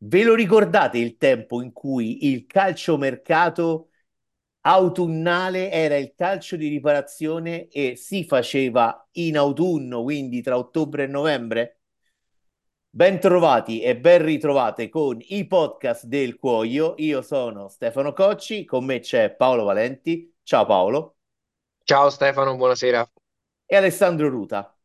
Ve lo ricordate il tempo in cui il calciomercato autunnale era il calcio di riparazione e si faceva in autunno, quindi tra ottobre e novembre? Ben trovati e ben ritrovate con i podcast del Cuoio. Io sono Stefano Cocci, con me c'è Paolo Valenti. Ciao Paolo. Ciao Stefano, buonasera. E Alessandro Ruta.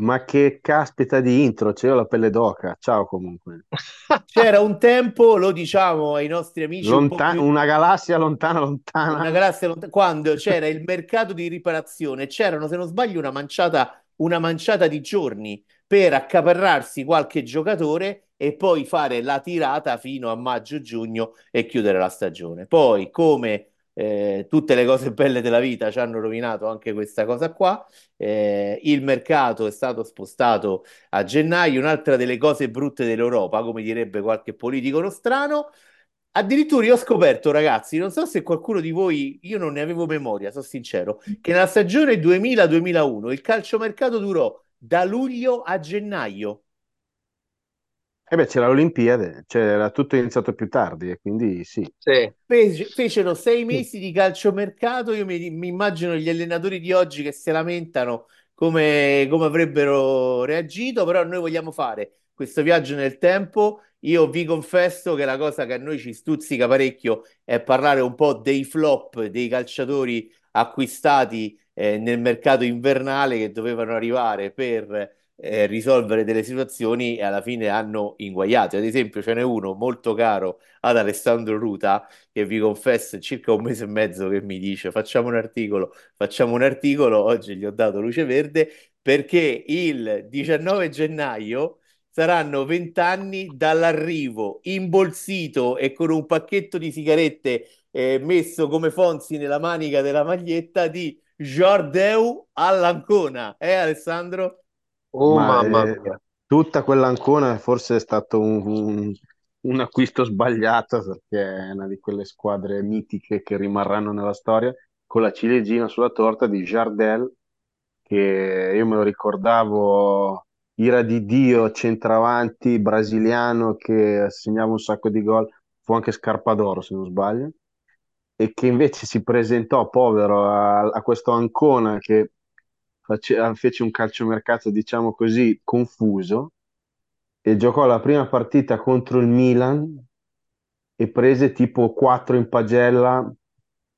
Ma che caspita di intro, c'è la pelle d'oca. Ciao comunque. C'era un tempo, lo diciamo ai nostri amici, Lontan- un più... una galassia lontana, lontana. Una galassia lontana, quando c'era il mercato di riparazione, c'erano, se non sbaglio, una manciata, una manciata di giorni per accaparrarsi qualche giocatore e poi fare la tirata fino a maggio-giugno e chiudere la stagione. Poi, come eh, tutte le cose belle della vita ci hanno rovinato anche questa cosa qua. Eh, il mercato è stato spostato a gennaio, un'altra delle cose brutte dell'Europa, come direbbe qualche politico nostrano. Addirittura io ho scoperto, ragazzi, non so se qualcuno di voi, io non ne avevo memoria, sono sincero, che nella stagione 2000-2001 il calciomercato durò da luglio a gennaio. E beh, c'era l'Olimpiade, cioè era tutto iniziato più tardi e quindi sì. Sì. Fece- fecero sei mesi di calciomercato. Io mi, mi immagino gli allenatori di oggi che si lamentano come, come avrebbero reagito, però noi vogliamo fare questo viaggio nel tempo. Io vi confesso che la cosa che a noi ci stuzzica parecchio è parlare un po' dei flop dei calciatori acquistati eh, nel mercato invernale che dovevano arrivare per eh, risolvere delle situazioni e alla fine hanno inguagliato. Ad esempio, ce n'è uno molto caro ad Alessandro Ruta che vi confesso è circa un mese e mezzo che mi dice facciamo un articolo, facciamo un articolo. Oggi gli ho dato luce verde perché il 19 gennaio saranno vent'anni dall'arrivo imbolsito e con un pacchetto di sigarette eh, messo come Fonzi nella manica della maglietta di Jordeu all'Ancona. Eh Alessandro? Oh Ma mamma eh, mia. tutta quell'Ancona forse è stato un, un- un acquisto sbagliato perché è una di quelle squadre mitiche che rimarranno nella storia con la ciliegina sulla torta di Jardel che io me lo ricordavo ira di Dio, centravanti brasiliano che segnava un sacco di gol, fu anche Scarpa d'Oro se non sbaglio, e che invece si presentò povero a, a questo Ancona che face- fece un calciomercato, diciamo così, confuso e giocò la prima partita contro il Milan e prese tipo 4 in pagella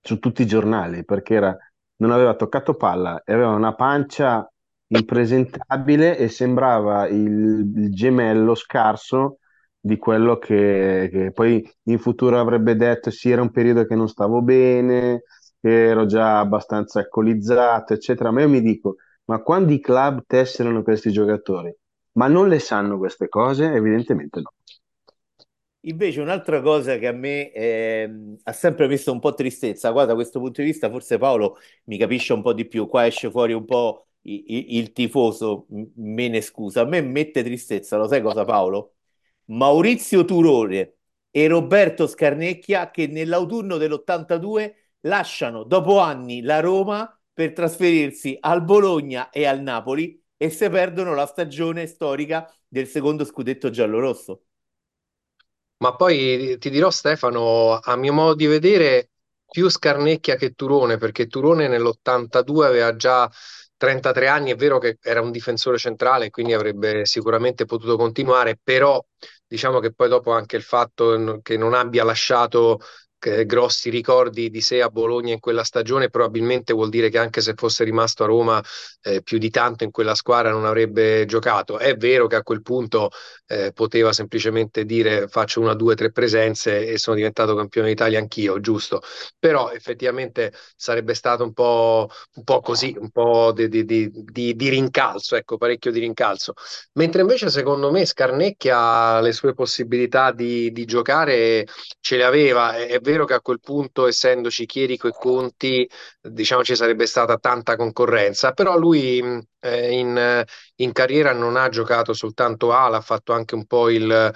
su tutti i giornali perché era- non aveva toccato palla e aveva una pancia impresentabile e sembrava il, il gemello scarso di quello che, che poi in futuro avrebbe detto sì, era un periodo che non stavo bene, ero già abbastanza alcolizzato, eccetera. Ma io mi dico, ma quando i club tesserano questi giocatori? Ma non le sanno queste cose? Evidentemente no. Invece un'altra cosa che a me ehm, ha sempre messo un po' tristezza, guarda, da questo punto di vista forse Paolo mi capisce un po' di più, qua esce fuori un po' i- i- il, tifoso, me ne scusa, a me mette tristezza, lo sai cosa Paolo? Maurizio Turone e Roberto Scarnecchia che nell'autunno dell'82 lasciano dopo anni la Roma per trasferirsi al Bologna e al Napoli e se perdono la stagione storica del secondo scudetto giallorosso. Ma poi ti dirò Stefano, a mio modo di vedere, più Scarnecchia che Turone, perché Turone nell'82 aveva già 33 anni, è vero che era un difensore centrale, quindi avrebbe sicuramente potuto continuare, però diciamo che poi dopo anche il fatto che non abbia lasciato grossi ricordi di sé a Bologna in quella stagione, probabilmente vuol dire che anche se fosse rimasto a Roma eh, più di tanto in quella squadra non avrebbe giocato. È vero che a quel punto eh, poteva semplicemente dire faccio una, due, tre presenze e sono diventato campione d'Italia anch'io, giusto? Però effettivamente sarebbe stato un po', un po' così, un po' di, di- di- di- rincalzo, ecco, parecchio di rincalzo. Mentre invece secondo me Scarnecchia le sue possibilità di, di giocare ce le aveva. È, è vero che a quel punto, essendoci Chierico e Conti, diciamo ci sarebbe stata tanta concorrenza, però lui eh, in, in carriera non ha giocato soltanto ala, ha fatto anche un po' il,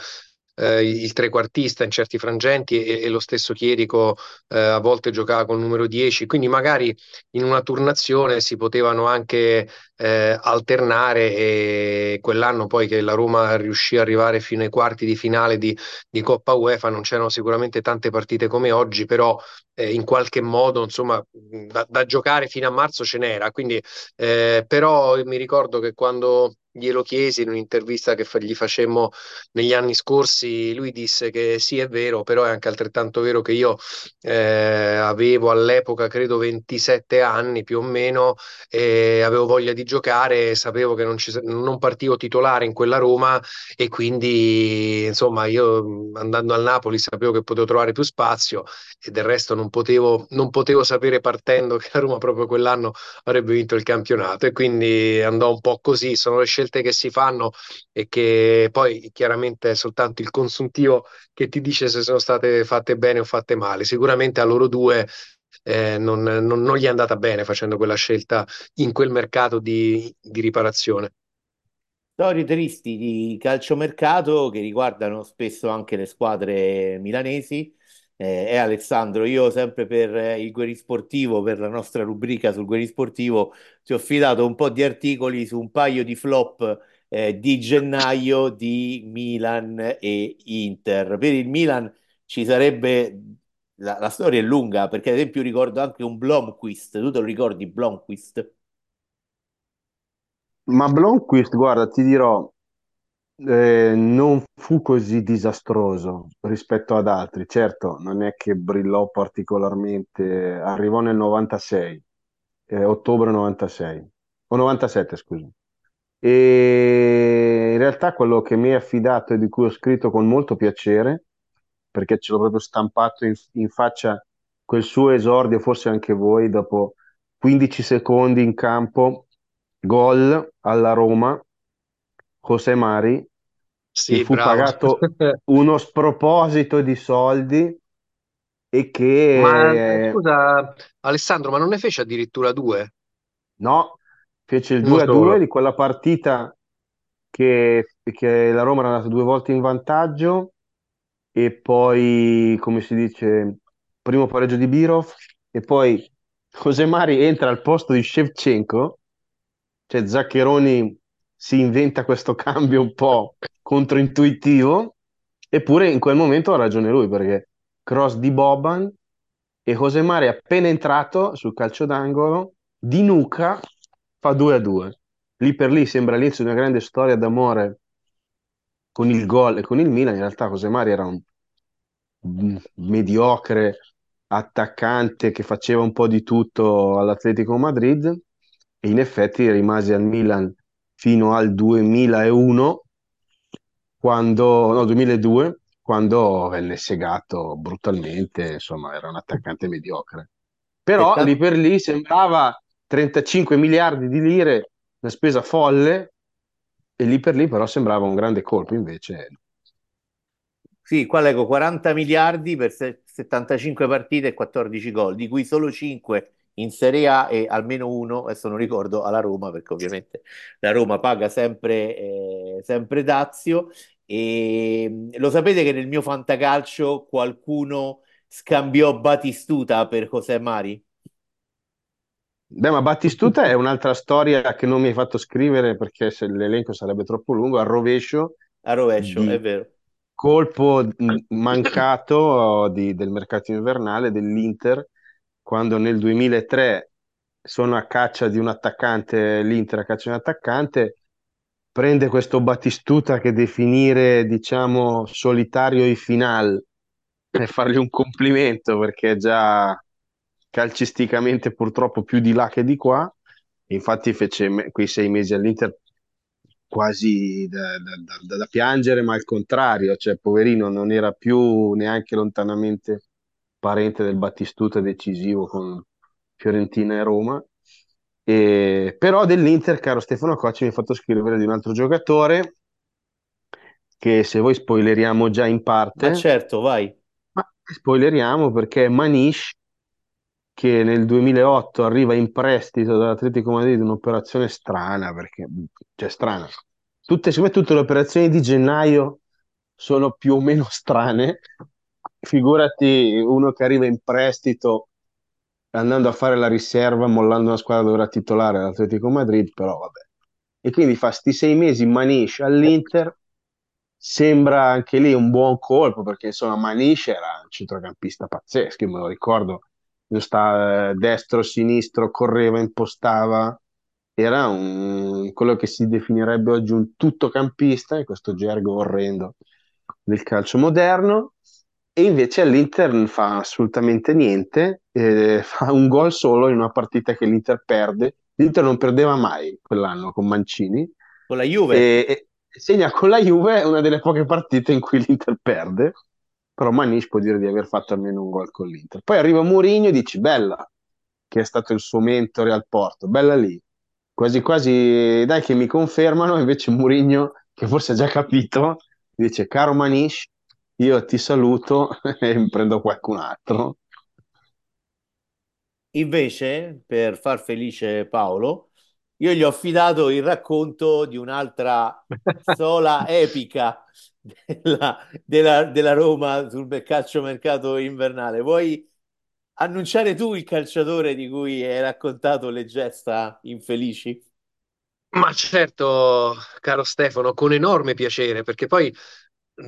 eh, il trequartista in certi frangenti e, e lo stesso Chierico eh, a volte giocava con il numero 10, quindi magari in una turnazione si potevano anche eh, alternare e quell'anno poi che la Roma riuscì ad arrivare fino ai quarti di finale di, di Coppa UEFA non c'erano sicuramente tante partite come oggi, però eh, in qualche modo insomma da, da, giocare fino a marzo ce n'era, quindi eh, però mi ricordo che quando glielo chiesi in un'intervista che gli facemmo negli anni scorsi, lui disse che sì, è vero, però è anche altrettanto vero che io eh, avevo all'epoca, credo, 27 anni più o meno, e avevo voglia di giocare, sapevo che non, ci, non partivo titolare in quella Roma e quindi, insomma, io andando al Napoli sapevo che potevo trovare più spazio e del resto non potevo, non potevo sapere partendo che la Roma proprio quell'anno avrebbe vinto il campionato e quindi andò un po' così, sono le scelte scelte che si fanno e che poi chiaramente è soltanto il consuntivo che ti dice se sono state fatte bene o fatte male. Sicuramente a loro due eh, non, non, non, gli è andata bene facendo quella scelta in quel mercato di, di riparazione. Storie tristi di calciomercato che riguardano spesso anche le squadre milanesi. Eh, è Alessandro, io sempre per il Guerisportivo, per la nostra rubrica sul Guerisportivo, ti ho fidato un po' di articoli su un paio di flop eh, di gennaio di Milan e Inter. Per il Milan ci sarebbe la, la storia è lunga perché ad esempio ricordo anche un Blomqvist, tu te lo ricordi Blomqvist? Ma Blomqvist, guarda, ti dirò, eh, non fu così disastroso rispetto ad altri. Certo, non è che brillò particolarmente, arrivò nel 96, eh, ottobre 96, o 97, scusa. E in realtà quello che mi è affidato e di cui ho scritto con molto piacere, perché ce l'ho proprio stampato in, in faccia quel suo esordio, forse anche voi, dopo 15 secondi in campo, gol alla Roma, José Mari, sì, che fu bravo. pagato uno sproposito di soldi e Ma che scusa, Alessandro, ma non ne fece addirittura due? no, fece il Uno 2-2 solo. di quella partita che, che la Roma era andata due volte in vantaggio e poi, come si dice, primo pareggio di Birov e poi José Mari entra al posto di Shevchenko, cioè Zaccheroni si inventa questo cambio un po' controintuitivo, eppure in quel momento ha ragione lui perché cross di Boban e José Mari appena entrato sul calcio d'angolo di nuca fa 2 a 2. Lì per lì sembra l'inizio di una grande storia d'amore con il gol e con il Milan. In realtà José Mari era un mediocre attaccante che faceva un po' di tutto all'Atletico Madrid e in effetti rimase al Milan fino al 2001 quando no 2002 quando venne segato brutalmente insomma era un attaccante mediocre. Però lì per lì sembrava 35 miliardi di lire una spesa folle e lì per lì però sembrava un grande colpo invece sì, qua leggo 40 miliardi per 75 partite e 14 gol, di cui solo 5 in Serie A e almeno uno, adesso non ricordo, alla Roma, perché ovviamente la Roma paga sempre, eh, sempre Dazio. E mm, lo sapete che nel mio fantacalcio qualcuno scambiò Batistuta per José Mari? Beh, ma Battistuta è un'altra storia che non mi hai fatto scrivere perché se l'elenco sarebbe troppo lungo, al rovescio A rovescio, di è vero. colpo mancato di- del mercato invernale dell'Inter quando nel 2003 sono a caccia di un attaccante, l'Inter a caccia di un attaccante, prende questo Battistuta che definire, diciamo, solitario e final e fargli un complimento perché già calcisticamente purtroppo più di là che di qua. Infatti fece me- quei sei mesi all'Inter quasi da, da- da- da piangere, ma al contrario, cioè poverino non era più neanche lontanamente parente del Battistuta decisivo con Fiorentina e Roma. E, però dell'Inter, caro Stefano Cocci, mi ha fatto scrivere di un altro giocatore che se voi spoileriamo già in Ma parte, certo, vai. ma spoileriamo perché Manish che nel 2008 arriva in prestito dall'Atletico Madrid, un'operazione strana, perché, cioè strana. Tutte, secondo me tutte le operazioni di gennaio sono più o meno strane. Figurati uno che arriva in prestito andando a fare la riserva, mollando una squadra dove era titolare l'Atletico Madrid, però vabbè. E quindi fa sti sei mesi Manish all'Inter, sembra anche lì un buon colpo, perché insomma Manish era un centrocampista pazzesco, io me lo ricordo, sta eh, destro, sinistro, correva, impostava, era un, quello che si definirebbe oggi un tuttocampista, in questo gergo orrendo del calcio moderno, e invece all'Inter non fa assolutamente niente, eh, fa un gol solo in una partita che l'Inter perde. L'Inter non perdeva mai quell'anno con Mancini. Con la Juve? E, e segna con la Juve una delle poche partite in cui l'Inter perde, però Manish può dire di aver fatto almeno un gol con l'Inter. Poi arriva Mourinho e dici, bella, che è stato il suo mentore al Porto, bella lì. Quasi quasi, dai che mi confermano, invece Mourinho, che forse ha già capito, dice, caro Manish, io ti saluto e prendo qualcun altro. Invece, per far felice Paolo, io gli ho affidato il racconto di un'altra sola epica della, della, della Roma sul calciomercato invernale. Vuoi annunciare tu il calciatore di cui hai raccontato le gesta infelici? Ma certo, caro Stefano, con enorme piacere, perché poi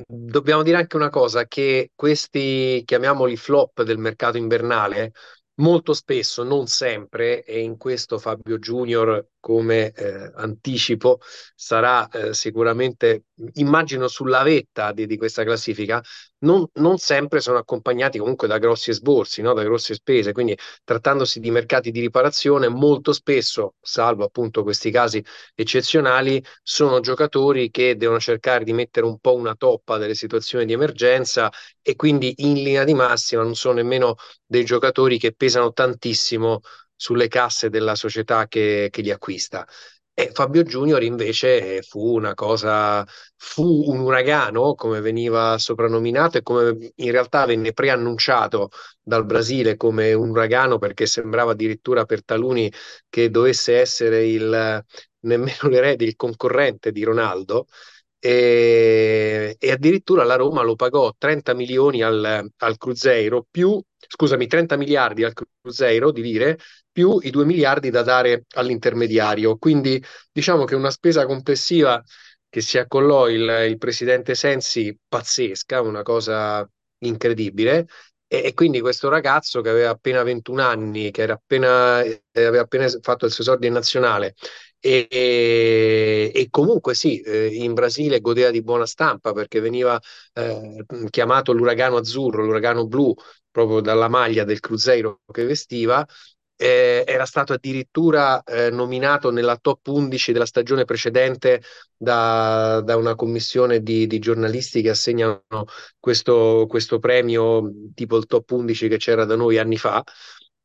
dobbiamo dire anche una cosa, che questi, chiamiamoli flop del mercato invernale, molto spesso, non sempre, e in questo Fabio Junior come eh, anticipo sarà eh, sicuramente, immagino, sulla vetta di, di questa classifica, non, non, sempre sono accompagnati comunque da grossi esborsi, no? da grosse spese, quindi trattandosi di mercati di riparazione, molto spesso, salvo appunto questi casi eccezionali, sono giocatori che devono cercare di mettere un po' una toppa delle situazioni di emergenza e quindi in linea di massima non sono nemmeno dei giocatori che pesano tantissimo sulle casse della società che, che li acquista. E Fabio Junior invece fu una cosa, fu un uragano, come veniva soprannominato e come in realtà venne preannunciato dal Brasile come un uragano perché sembrava addirittura per taluni che dovesse essere il nemmeno l'erede, il concorrente di Ronaldo. E, e, addirittura la Roma lo pagò 30 milioni al, al Cruzeiro più, scusami, 30 miliardi al Cruzeiro di lire più i 2 miliardi da dare all'intermediario. Quindi diciamo che una spesa complessiva che si accollò il, il presidente Sensi pazzesca, una cosa incredibile. E, e, quindi questo ragazzo che aveva appena 21 anni, che appena, eh, aveva appena fatto il suo esordio in nazionale e, e, e, comunque sì, eh, in Brasile godeva di buona stampa perché veniva eh, chiamato l'uragano azzurro, l'uragano blu, proprio dalla maglia del Cruzeiro che vestiva eh, era stato addirittura eh, nominato nella top 11 della stagione precedente da, da una commissione di, di, giornalisti che assegnano questo, questo premio tipo il top 11 che c'era da noi anni fa.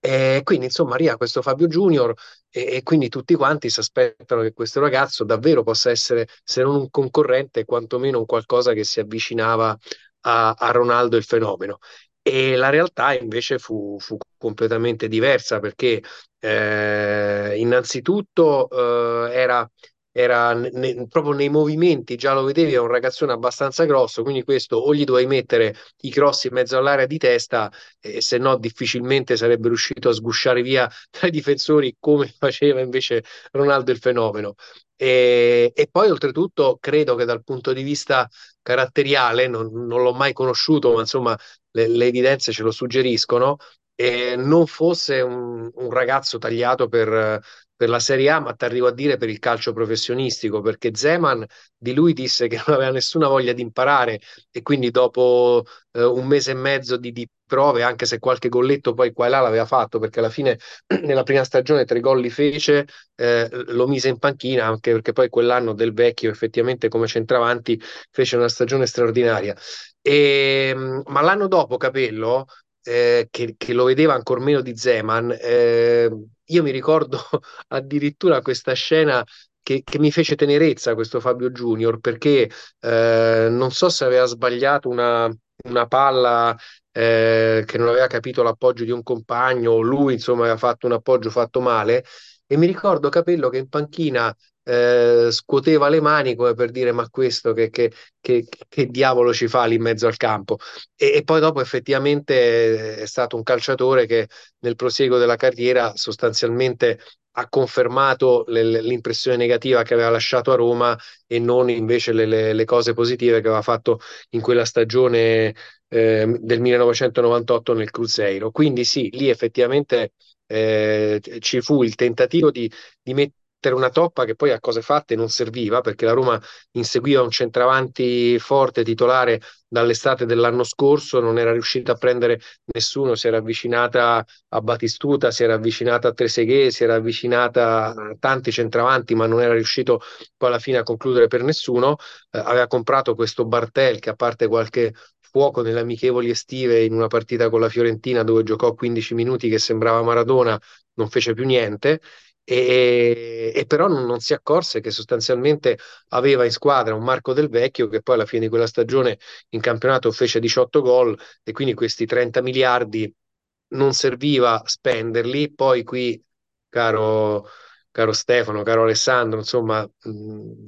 E quindi insomma arriva questo Fabio Junior e, e, quindi tutti quanti si aspettano che questo ragazzo davvero possa essere, se non un concorrente, quantomeno un qualcosa che si avvicinava a, a Ronaldo il fenomeno. E la realtà invece fu, fu completamente diversa perché eh, innanzitutto eh, era, era ne, proprio nei movimenti, già lo vedevi, è un ragazzone abbastanza grosso, quindi questo o gli dovevi mettere i cross in mezzo all'area di testa, eh, se no difficilmente sarebbe riuscito a sgusciare via tra i difensori come faceva invece Ronaldo il fenomeno. E, e, poi oltretutto credo che dal punto di vista caratteriale, non, non l'ho mai conosciuto, ma insomma le, le evidenze ce lo suggeriscono, e non fosse un, un ragazzo tagliato per, per la Serie A, ma ti arrivo a dire per il calcio professionistico, perché Zeman di lui disse che non aveva nessuna voglia di imparare e quindi dopo eh, un mese e mezzo di, di, prove, anche se qualche golletto poi qua e là l'aveva fatto, perché alla fine nella prima stagione tre gol li fece, eh, lo mise in panchina, anche perché poi quell'anno del vecchio effettivamente come centravanti fece una stagione straordinaria. E, ehm, ma l'anno dopo Capello, eh, che, che, lo vedeva ancora meno di Zeman, eh, io mi ricordo addirittura questa scena che, che, mi fece tenerezza questo Fabio Junior perché eh, non so se aveva sbagliato una, una palla eh, che non aveva capito l'appoggio di un compagno o lui insomma aveva fatto un appoggio fatto male e mi ricordo Capello che in panchina eh, scuoteva le mani come per dire ma questo che, che- che- che diavolo ci fa lì in mezzo al campo? E, e poi dopo effettivamente è stato un calciatore che nel prosieguo della carriera sostanzialmente ha confermato le- l'impressione negativa che aveva lasciato a Roma e non invece le, le- le cose positive che aveva fatto in quella stagione eh, del 1998 nel Cruzeiro. Quindi sì, lì effettivamente eh, ci fu il tentativo di, di mettere una toppa che poi a cose fatte non serviva perché la Roma inseguiva un centravanti forte titolare dall'estate dell'anno scorso, non era riuscita a prendere nessuno, si era avvicinata a Batistuta, si era avvicinata a Trezeguet, si era avvicinata a tanti centravanti, ma non era riuscito poi alla fine a concludere per nessuno. Eh, aveva comprato questo Bartel che a parte qualche fuoco nelle amichevoli estive in una partita con la Fiorentina dove giocò 15 minuti che sembrava Maradona, non fece più niente. E, e però non, non, si accorse che sostanzialmente aveva in squadra un Marco Del Vecchio che poi alla fine di quella stagione in campionato fece 18 gol e quindi questi 30 miliardi non serviva spenderli. Poi qui, caro, caro Stefano, caro Alessandro, insomma, mh,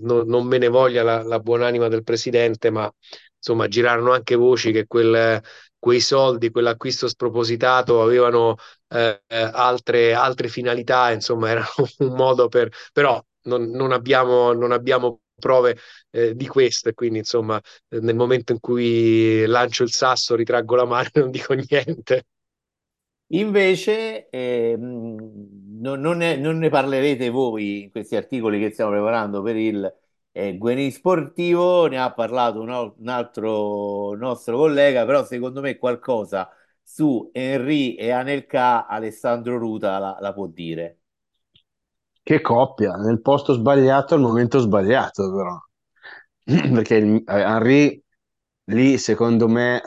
non, non me ne voglia la, la buonanima del presidente, ma insomma, girarono anche voci che quel, quei soldi, quell'acquisto spropositato avevano eh, altre, altre finalità, insomma, erano un modo per... però non, non abbiamo, non abbiamo prove eh, di questo e quindi insomma nel momento in cui lancio il sasso ritraggo la mano non dico niente. Invece, ehm, non, non ne, non ne parlerete voi in questi articoli che stiamo preparando per il eh, Guerin Sportivo, ne ha parlato un, un altro nostro collega, però secondo me qualcosa su Henry e Anelka Alessandro Ruta la, la può dire. Che coppia, nel posto sbagliato al momento sbagliato, però. Perché il- eh, Henry lì, secondo me,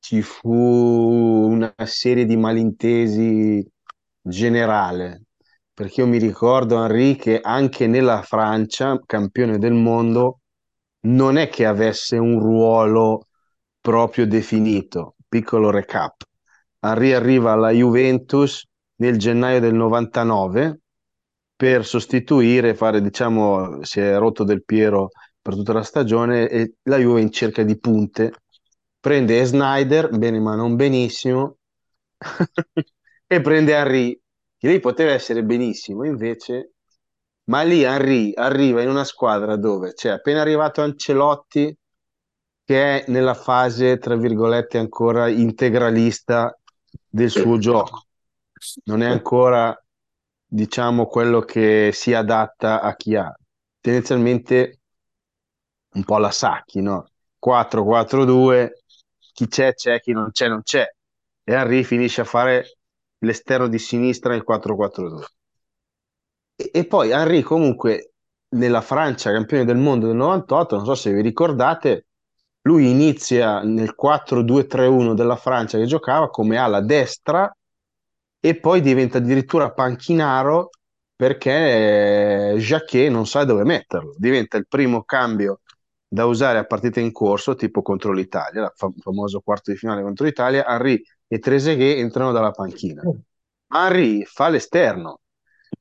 ci fu una serie di malintesi generale. Perché io mi ricordo Henry che anche nella Francia, campione del mondo, non è che avesse un ruolo proprio definito. Piccolo recap. Henry arriva alla Juventus nel gennaio del 99 per sostituire, fare, diciamo, si è rotto Del Piero per tutta la stagione e la Juve in cerca di punte prende Snyder, bene ma non benissimo, e prende Henry, lì poteva essere benissimo, invece, ma lì Henry arriva in una squadra dove c'è appena arrivato Ancelotti, che è nella fase, tra virgolette, ancora integralista del suo gioco. Non è ancora, diciamo, quello che si adatta a chi ha. Tendenzialmente un po' la Sacchi, no? 4-4-2, chi c'è c'è, chi non c'è non c'è. E Henry finisce a fare l'esterno di sinistra nel 4-4-2. E, e poi Henry comunque nella Francia campione del mondo del 98, non so se vi ricordate, lui inizia nel 4-2-3-1 della Francia che giocava come ala destra e poi diventa addirittura panchinaro perché Jacquet non sa dove metterlo. Diventa il primo cambio da usare a partita in corso, tipo contro l'Italia, il fam- famoso quarto di finale contro l'Italia. Henry e Trezeguet entrano dalla panchina. Henry fa l'esterno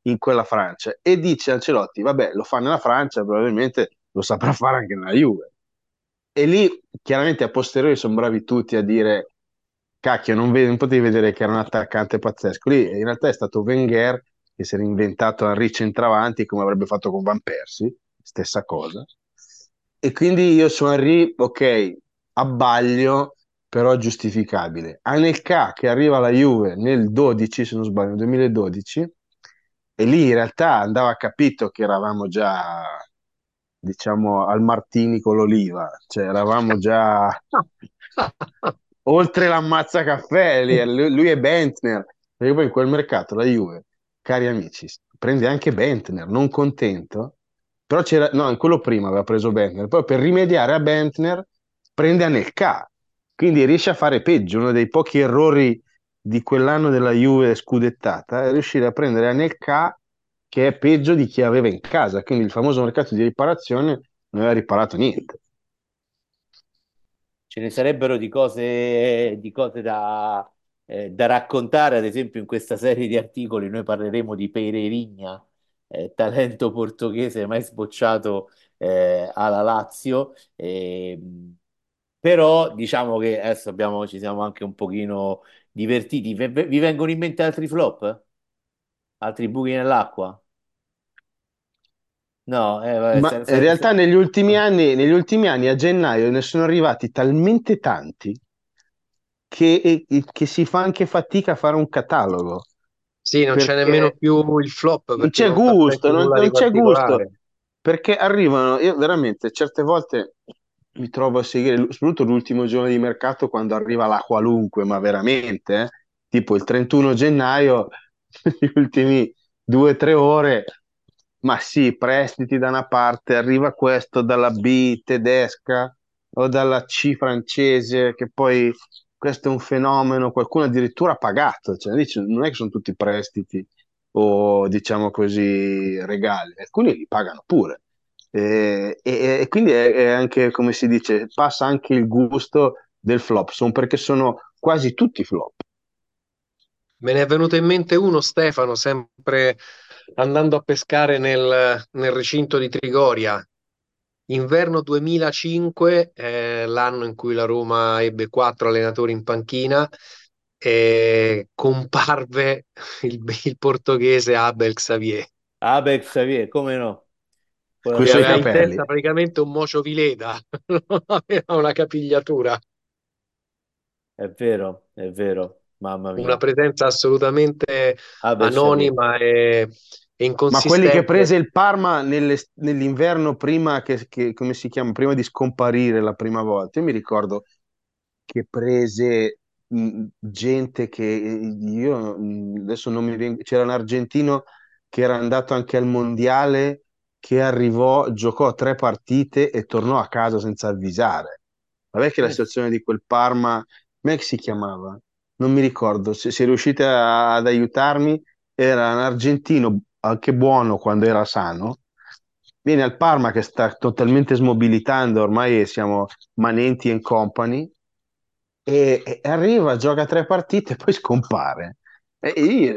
in quella Francia e dice a Ancelotti, vabbè, lo fa nella Francia, probabilmente lo saprà fare anche nella Juve. E lì chiaramente a posteriori sono bravi tutti a dire cacchio, non, vedi, non potevi vedere che era un attaccante pazzesco. Lì in realtà è stato Wenger che si era inventato Henry centravanti come avrebbe fatto con Van Persie, stessa cosa. E quindi io su Henry, ok, abbaglio, però giustificabile. Anelka che arriva alla Juve nel 12, se non sbaglio, nel 2012, e lì in realtà andava capito che eravamo già, diciamo, al Martini con l'oliva, cioè eravamo già oltre l'ammazza caffè, lì, lui, lui è Bentner, perché poi in quel mercato la Juve, cari amici, prende anche Bentner, non contento, però c'era, no, in quello prima aveva preso Bentner, poi per rimediare a Bentner prende Anelka, quindi riesce a fare peggio, uno dei pochi errori di quell'anno della Juve scudettata è riuscire a prendere Anelka che è peggio di chi aveva in casa, quindi il famoso mercato di riparazione non aveva riparato niente. Ce ne sarebbero di cose, di cose da, eh, da raccontare, ad esempio in questa serie di articoli noi parleremo di Pereirigna eh, talento portoghese mai sbocciato eh, alla Lazio. E, però diciamo che adesso abbiamo, ci siamo anche un pochino divertiti. Vi vi vengono in mente altri flop? Altri buchi nell'acqua? No, eh, vabbè, Ma se- in realtà se- negli ultimi anni, negli ultimi anni a gennaio ne sono arrivati talmente tanti che, e- e- che si fa anche fatica a fare un catalogo, Sì, non c'è nemmeno perché più il flop non perché c'è non gusto, non, non c'è gusto, perché arrivano, io veramente certe volte mi trovo a seguire, soprattutto l'ultimo giorno di mercato quando arriva la qualunque, ma veramente, eh, tipo il 31 gennaio, gli ultimi due o tre ore, ma sì, prestiti da una parte, arriva questo dalla B tedesca o dalla C francese, che poi questo è un fenomeno, qualcuno addirittura ha pagato, cioè, non è che sono tutti prestiti o diciamo così regali, alcuni li pagano pure. E, e- e quindi è, è anche, come si dice, passa anche il gusto del flop, sono perché sono quasi tutti flop. Me ne è venuto in mente uno, Stefano, sempre andando a pescare nel, nel recinto di Trigoria. Inverno 2005, eh, l'anno in cui la Roma ebbe quattro allenatori in panchina, e comparve il, il portoghese Abel Xavier, Abex Xavier, come no? Suoi aveva in in capelli. testa praticamente un mocio Vileda, non aveva una capigliatura, È vero, è vero, mamma una mia. presenza assolutamente Abex Xavier. anonima e, e Ma quelli che inconsistente. prese il Parma nelle- nell'inverno prima che, che- come si chiama, prima di scomparire la prima volta, io mi ricordo che prese mh, gente che io mh, adesso non mi viene, c'era un argentino che era andato anche al mondiale, che arrivò, giocò tre partite e tornò a casa senza avvisare. Vabbè che la situazione di quel Parma, come si chiamava? Non mi ricordo, se, se riuscite a- ad aiutarmi, era un argentino anche buono quando era sano. Viene al Parma che sta totalmente smobilitando, ormai siamo Manenti and Company, e, e arriva, gioca tre partite e poi scompare. E io,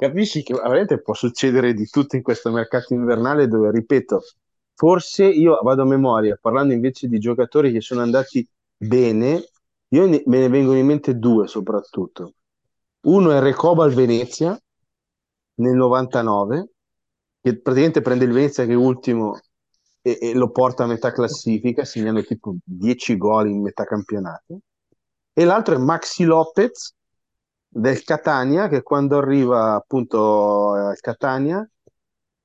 capisci che veramente può succedere di tutto in questo mercato invernale dove, ripeto, forse io vado a memoria, parlando invece di giocatori che sono andati bene, io ne- me ne vengono in mente due soprattutto. Uno è Recoba al Venezia nel 99, che praticamente prende il Venezia che è ultimo e, e lo porta a metà classifica, segnando tipo 10 gol in metà campionato. E l'altro è Maxi Lopez del Catania, che quando arriva appunto al Catania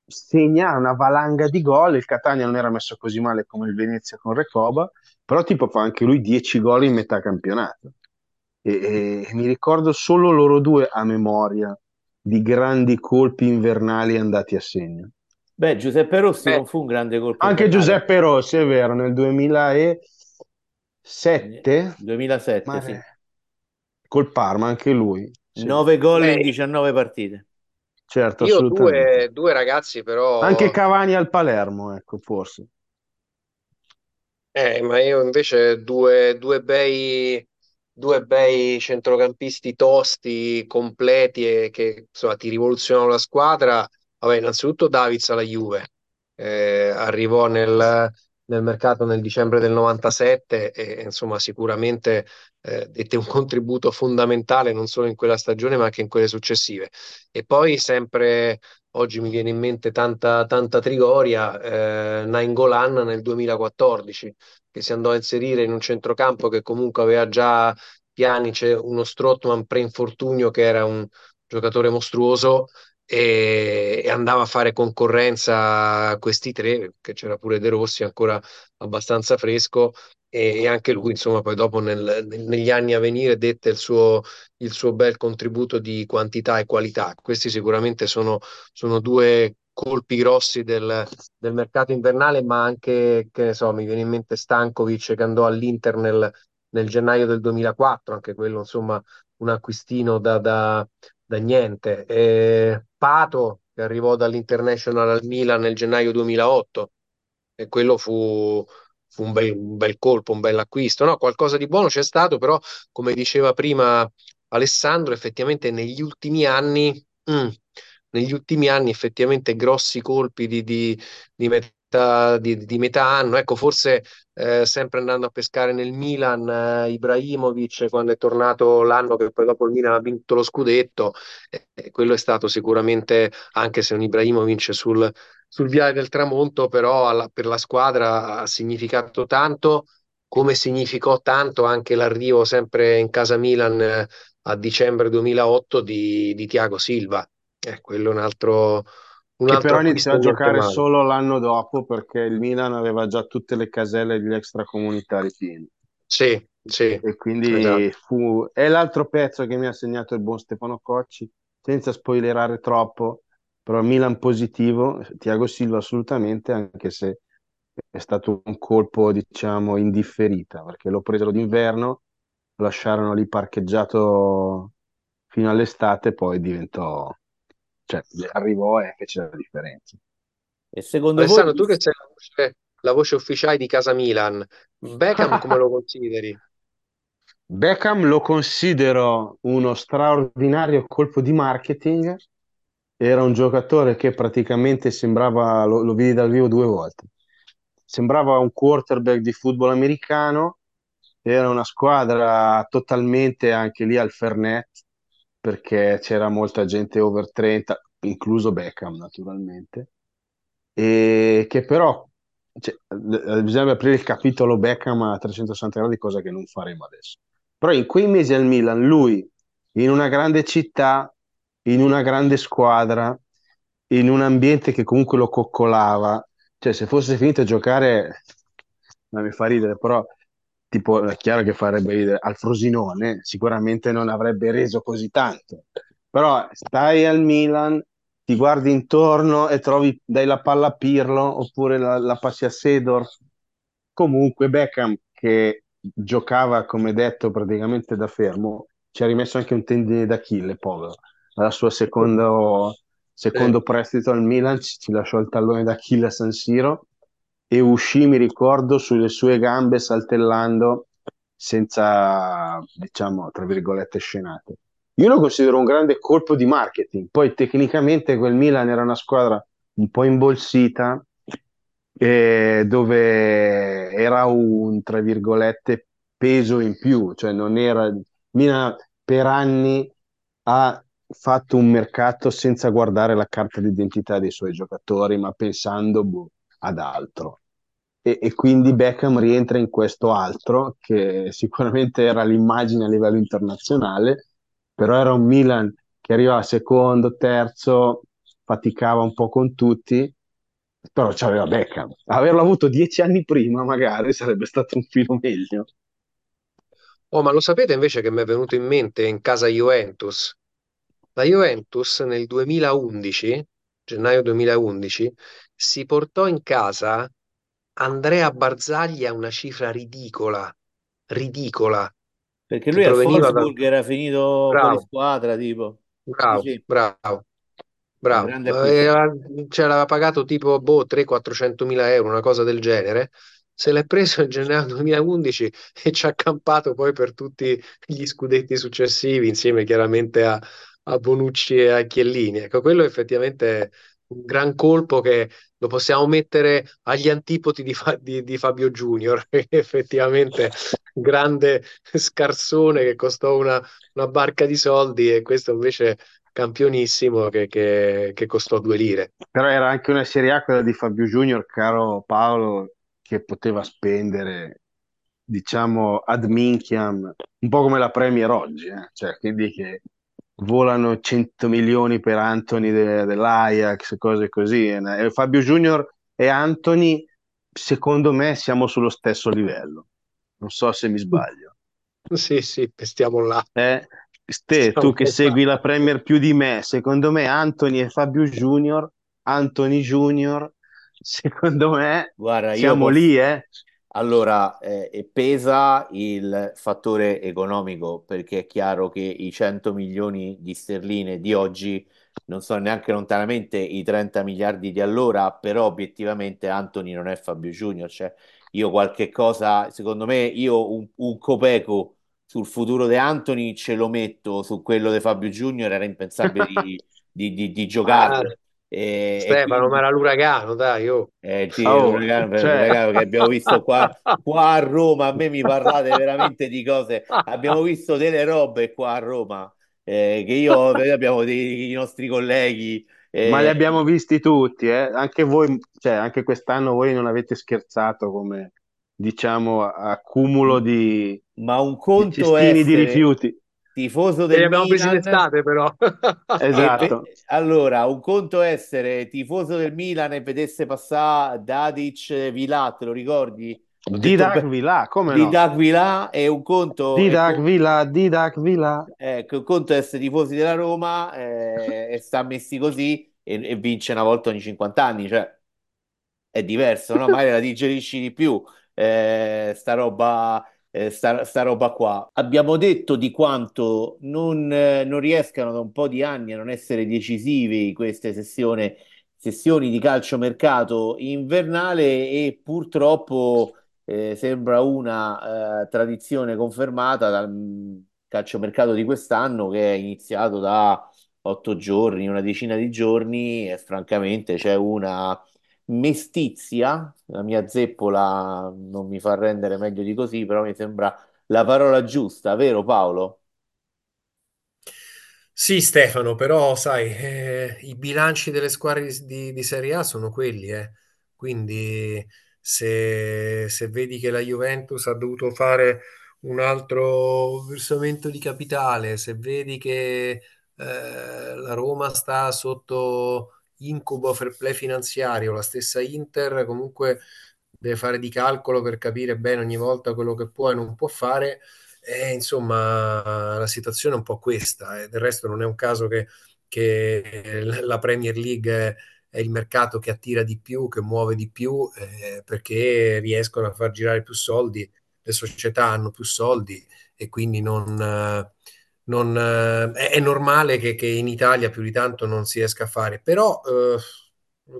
segna una valanga di gol. Il Catania non era messo così male come il Venezia con Recoba, però tipo fa anche lui 10 gol in metà campionato. E, e mi ricordo solo loro due a memoria di grandi colpi invernali andati a segno. Beh, Giuseppe Rossi Beh, non fu un grande colpo Anche invernale. Giuseppe Rossi, è vero, nel 2007, 2007, ma sì. Col Parma, anche lui. Sì, 9 gol in beh, 19 partite. certo, io assolutamente. due, due ragazzi però Anche Cavani al Palermo, ecco, forse. Eh, ma io invece due, due bei, due bei centrocampisti tosti, completi e che insomma, ti rivoluzionano la squadra. Vabbè, innanzitutto Davids alla Juve, Eh, arrivò nel, nel mercato nel dicembre del 97 e insomma sicuramente eh, dette un contributo fondamentale non solo in quella stagione ma anche in quelle successive. E poi sempre, oggi mi viene in mente tanta, tanta Trigoria, eh, Nainggolan nel 2014 che si andò a inserire in un centrocampo che comunque aveva già Pjanic, uno Strootman pre-infortunio che era un giocatore mostruoso e, e andava a fare concorrenza a questi tre, che c'era pure De Rossi ancora abbastanza fresco e, anche lui insomma poi dopo nel- negli anni a venire dette il suo, il suo bel contributo di quantità e qualità. Questi sicuramente sono, sono due colpi grossi del, del mercato invernale, ma anche, che ne so, mi viene in mente Stankovic che andò all'Inter nel, nel gennaio del 2004, anche quello insomma un acquistino da, da- da niente. E Pato che arrivò dall'International al Milan nel gennaio 2008 e quello fu, fu un bel, un bel colpo, un bel acquisto. No, qualcosa di buono c'è stato, però come diceva prima Alessandro, effettivamente negli ultimi anni... mm, negli ultimi anni effettivamente grossi colpi di, di, di metà, di, di metà anno. Ecco, forse eh, sempre andando a pescare nel Milan, eh, Ibrahimovic, quando è tornato l'anno che poi dopo il Milan ha vinto lo scudetto, eh, quello è stato sicuramente, anche se un Ibrahimovic sul, sul viale del tramonto, però alla, per la squadra ha significato tanto, come significò tanto anche l'arrivo sempre in casa Milan eh, a dicembre 2008 di, di Thiago Silva. Eh, quello è un altro, Che però iniziò a giocare male. solo l'anno dopo perché il Milan aveva già tutte le caselle degli extracomunitari piene. Sì, sì, E quindi esatto. fu... È l'altro pezzo che mi ha segnato il buon Stefano Cocci, senza spoilerare troppo, però Milan positivo, Thiago Silva assolutamente, anche se è stato un colpo, diciamo, indifferita, perché lo presero d'inverno, lo lasciarono lì parcheggiato fino all'estate, poi diventò, cioè arrivò e fece la differenza. E secondo voi Alessandro, tu che sei la voce, la voce ufficiale di casa Milan, Beckham come lo consideri? Beckham lo considero uno straordinario colpo di marketing. Era un giocatore che praticamente sembrava, lo, lo vidi dal vivo due volte. Sembrava un quarterback di football americano. Era una squadra totalmente anche lì al Fernet, perché c'era molta gente over 30, incluso Beckham naturalmente e che però cioè, eh, bisogna aprire il capitolo Beckham a 360 gradi, cosa che non faremo adesso. Però in quei mesi al Milan, lui in una grande città, in una grande squadra, in un ambiente che comunque lo coccolava, cioè se fosse finito a giocare, non mi fa ridere, però tipo è chiaro che farebbe ridere al Frosinone, sicuramente non avrebbe reso così tanto. Però stai al Milan ti guardi intorno e trovi, dai la palla a Pirlo oppure la, la passi a Sedorf. Comunque Beckham, che giocava, come detto, praticamente da fermo, ci ha rimesso anche un tendine d'Achille, povero. Alla sua secondo, Sì. secondo prestito al Milan ci, ci lasciò il tallone d'Achille a San Siro e uscì, mi ricordo, sulle sue gambe saltellando senza, diciamo, tra virgolette, scenate. Io lo considero un grande colpo di marketing. Poi tecnicamente quel Milan era una squadra un po' imbolsita, eh, dove era un, tra virgolette, peso in più, cioè non era... Milan per anni ha fatto un mercato senza guardare la carta d'identità dei suoi giocatori, ma pensando boh, ad altro. E, e quindi Beckham rientra in questo altro, che sicuramente era l'immagine a livello internazionale, però era un Milan che arrivava secondo, terzo, faticava un po' con tutti, però c'aveva Beckham. Averlo avuto dieci anni prima, magari sarebbe stato un filo meglio. Oh, ma lo sapete invece che mi è venuto in mente in casa Juventus? La Juventus nel 2011, gennaio 2011, si portò in casa Andrea Barzagli a una cifra ridicola, ridicola, perché lui proveniva da... Era finito Bravo, squadra, tipo. Bravo, sì, bravo. Bravo, acquisto. Aveva- cioè l'aveva pagato tipo boh, 300-400 mila euro, una cosa del genere. Se l'è preso in gennaio 2011 e ci ha accampato poi per tutti gli scudetti successivi, insieme chiaramente a, a Bonucci e a Chiellini. Ecco, quello effettivamente è un gran colpo che lo possiamo mettere agli antipodi di, Fa- di- di Fabio Junior, effettivamente grande scarsone che costò una, una barca di soldi e questo invece campionissimo che, che- che costò due lire. Però era anche una Serie A quella di Fabio Junior, caro Paolo, che poteva spendere, diciamo, ad minchiam, un po' come la Premier oggi, eh? Cioè, quindi che volano 100 milioni per Anthony de- dell'Ajax, cose così. E Fabio Junior e Anthony, secondo me, siamo sullo stesso livello. Non so se mi sbaglio. Sì, sì, stiamo là, Eh, Ste, tu che là. segui la Premier più di me, secondo me Anthony e Fabio Junior, Anthony Junior, secondo me Guarda, io siamo posso... lì, eh? Allora, eh, pesa il fattore economico perché è chiaro che i 100 milioni di sterline di oggi non sono neanche lontanamente i 30 miliardi di allora, però obiettivamente Anthony non è Fabio Junior, cioè io qualche cosa, secondo me io un, un copeco sul futuro di Anthony ce lo metto, su quello di Fabio Junior era impensabile di, di, di, di Ah, E, e Stefano, ma quindi era l'uragano, dai, oh. eh, sì, Oh, l'uragano, cioè, l'uragano che abbiamo visto qua, qua a Roma, a me mi parlate veramente di cose, abbiamo visto delle robe qua a Roma, eh, che io, abbiamo dei i nostri colleghi, ma li eh, abbiamo visti tutti, eh? Anche voi, cioè, anche quest'anno voi non avete scherzato come, diciamo, accumulo di, ma un di conto è cestini di essere rifiuti. Tifoso E del abbiamo presi in Milan estate, però. e Esatto. allora, un conto è essere tifoso del Milan e vedesse passare Dadic Vilà, te lo ricordi? Detto Didac beh, Villa, come di no? D'Aquila e un conto è, Didac Villa, Didac Villa. ecco, un conto è essere tifosi della Roma eh, e sta messi così e, e vince una volta ogni 50 anni, cioè è diverso, no? Magari la digerisci di più, eh, sta roba, eh, sta, sta roba qua. Abbiamo detto di quanto non, eh, non riescano da un po' di anni a non essere decisivi queste sessioni, sessioni di calciomercato invernale e purtroppo eh, sembra una eh, tradizione confermata dal mm, calciomercato di quest'anno che è iniziato da otto giorni, una decina di giorni e francamente c'è una mestizia, la mia zeppola non mi fa rendere meglio di così, però mi sembra la parola giusta, vero Paolo? Sì, Stefano, però sai, eh, i bilanci delle squadre di, di- Serie A sono quelli, eh. Quindi se, se vedi che la Juventus ha dovuto fare un altro versamento di capitale, se vedi che eh, la Roma sta sotto incubo fair play finanziario, la stessa Inter comunque deve fare di calcolo per capire bene ogni volta quello che può e non può fare e, insomma, la situazione è un po' questa. E del resto non è un caso che, che la Premier League è, è il mercato che attira di più, che muove di più, eh, perché riescono a far girare più soldi, le società hanno più soldi e quindi non, eh, non, eh, è, normale che, che in Italia più di tanto non si riesca a fare. Però, eh,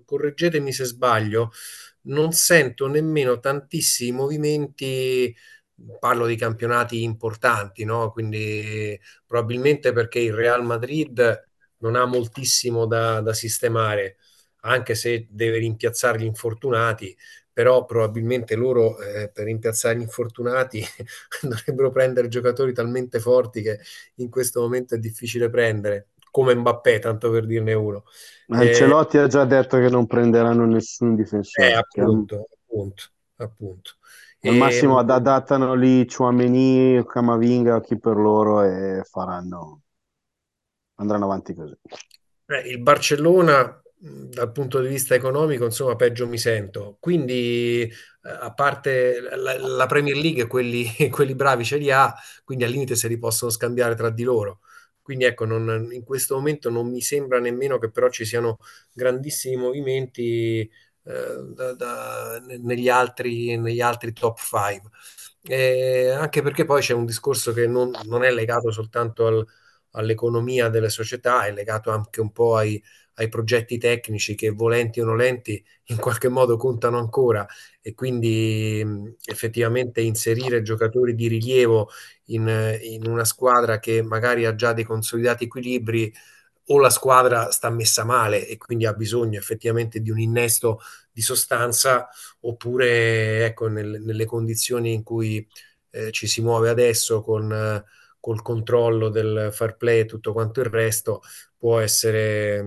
correggetemi se sbaglio, non sento nemmeno tantissimi movimenti parlo di campionati importanti, no? Quindi probabilmente perché il Real Madrid non ha moltissimo da, da sistemare, anche se deve rimpiazzare gli infortunati, però probabilmente loro eh, per rimpiazzare gli infortunati dovrebbero prendere giocatori talmente forti che in questo momento è difficile prendere, come Mbappé, tanto per dirne uno. Eh, Ancelotti ha già detto che non prenderanno nessun eh, difensore, al, appunto, appunto, appunto. al E, massimo ad- adattano lì Tchouaméni, Camavinga, chi per loro e faranno, andranno avanti così. Eh, il Barcellona, dal punto di vista economico, insomma, peggio mi sento. Quindi, eh, a parte la, la Premier League, quelli, quelli bravi ce li ha, quindi al limite se li possono scambiare tra di loro. Quindi ecco, non- in questo momento non mi sembra nemmeno che però ci siano grandissimi movimenti eh, da- da- negli altri, negli altri top 5. Eh, anche perché poi c'è un discorso che non, non è legato soltanto al- all'economia delle società, è legato anche un po' ai, ai progetti tecnici che volenti o nolenti in qualche modo contano ancora e quindi mh, effettivamente inserire giocatori di rilievo in, in una squadra che magari ha già dei consolidati equilibri o la squadra sta messa male e quindi ha bisogno effettivamente di un innesto di sostanza, oppure ecco, nel- nelle condizioni in cui eh, ci si muove adesso con, eh, col controllo del fair play e tutto quanto il resto, può essere,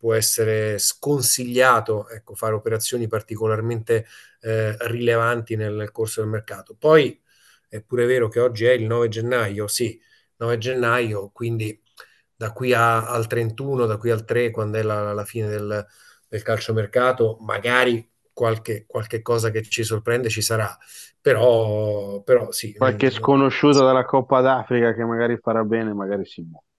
può essere sconsigliato ecco, fare operazioni particolarmente eh, rilevanti nel corso del mercato. Poi è pure vero che oggi è il 9 gennaio, sì, 9 gennaio, quindi da qui a- al 31, da qui al 3, quando è la, la fine del, del calciomercato, magari qualche, qualche cosa che ci sorprende ci sarà, però, però sì. Qualche mm, sconosciuto dalla Coppa d'Africa che magari farà bene, magari si muove.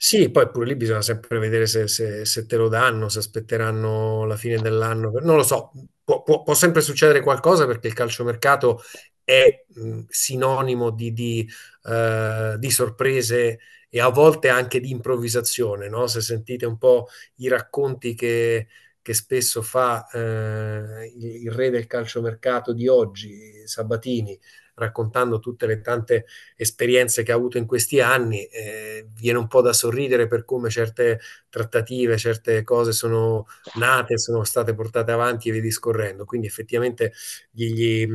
Sì, poi pure lì bisogna sempre vedere se, se- se te lo danno, se aspetteranno la fine dell'anno. Non lo so, può, può- può sempre succedere qualcosa perché il calciomercato è mh, sinonimo di, di, eh, di sorprese e a volte anche di improvvisazione, no? Se sentite un po' i racconti che, che spesso fa eh, il, il re del calciomercato di oggi, Sabatini, raccontando tutte le tante esperienze che ha avuto in questi anni, eh, viene un po' da sorridere per come certe trattative, certe cose sono nate, sono state portate avanti e via discorrendo. Quindi effettivamente gli, gli,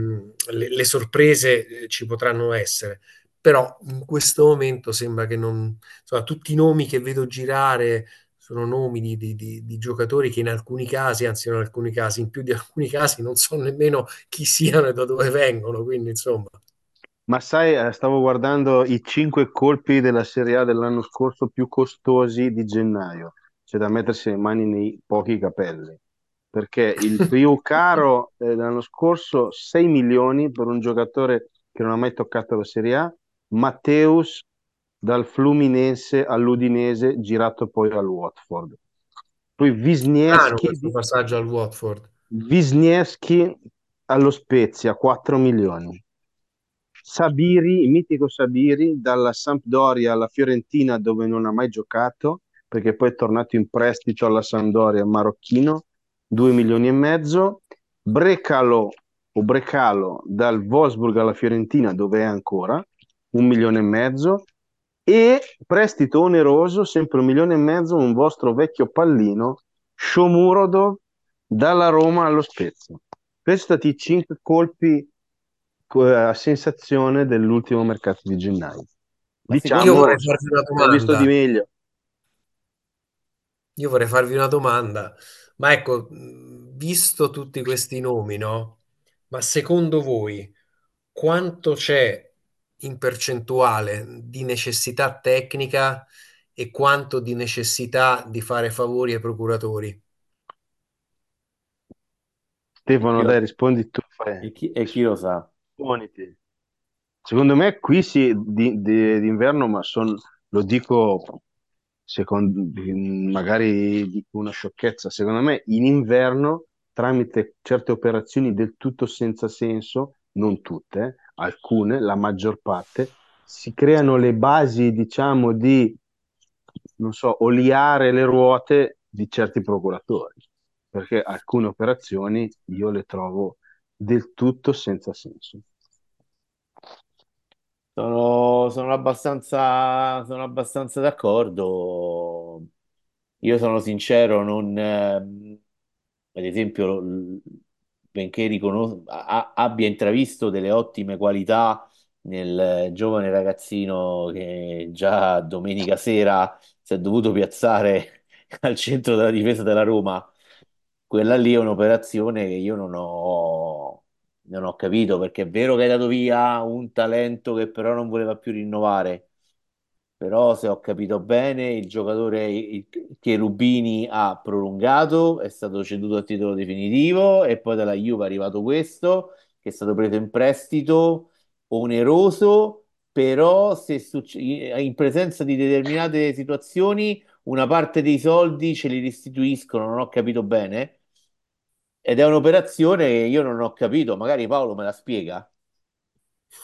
le, le sorprese eh, ci potranno essere però in questo momento sembra che non, insomma, tutti i nomi che vedo girare sono nomi di, di, di, di, giocatori che in alcuni casi, anzi in alcuni casi, in più di alcuni casi, non so nemmeno chi siano e da dove vengono, quindi insomma. Ma sai, eh, stavo guardando i cinque colpi della Serie A dell'anno scorso più costosi di gennaio, c'è da mettersi le mani nei pochi capelli, perché il più caro eh, dell'anno scorso 6 milioni per un giocatore che non ha mai toccato la Serie A, Matteus dal Fluminense all'Udinese, girato poi al Watford. Poi Wisniewski, ah, passaggio al Watford. Wisniewski allo Spezia, 4 milioni. Sabiri, il mitico Sabiri, dalla Sampdoria alla Fiorentina dove non ha mai giocato, perché poi è tornato in prestito alla Sampdoria marocchino, 2 milioni e mezzo. Brecalo o Brecalo dal Wolfsburg alla Fiorentina dove è ancora, un milione e mezzo e prestito oneroso, sempre un milione e mezzo, un vostro vecchio pallino, Shomurodov dalla Roma allo Spezia. Questi sono stati i cinque colpi a sensazione dell'ultimo mercato di gennaio. Ma diciamo, io vorrei farvi una domanda. visto di meglio. Io vorrei farvi una domanda, ma ecco, visto tutti questi nomi, no? Ma secondo voi quanto c'è in percentuale di necessità tecnica e quanto di necessità di fare favori ai procuratori? Stefano, dai, rispondi tu. E chi, e chi lo sa? Rispondi Secondo me qui sì, di, di, d'inverno, ma son, lo dico secondo, magari dico una sciocchezza, secondo me in inverno tramite certe operazioni del tutto senza senso, non tutte, alcune, la maggior parte, si creano le basi, diciamo, di, non so, oliare le ruote di certi procuratori, perché alcune operazioni io le trovo del tutto senza senso. Sono, sono abbastanza, sono abbastanza d'accordo. Io sono sincero, non, eh, ad esempio, benché riconos- a- abbia intravisto delle ottime qualità nel giovane ragazzino che già domenica sera si è dovuto piazzare al centro della difesa della Roma, quella lì è un'operazione che io non ho, non ho capito perché è vero che hai dato via un talento che però non voleva più rinnovare però se ho capito bene il giocatore che Rubini ha prolungato è stato ceduto a titolo definitivo e poi dalla Juve è arrivato questo che è stato preso in prestito oneroso però succe- in presenza di determinate situazioni una parte dei soldi ce li restituiscono non ho capito bene? Ed è un'operazione che io non ho capito magari Paolo me la spiega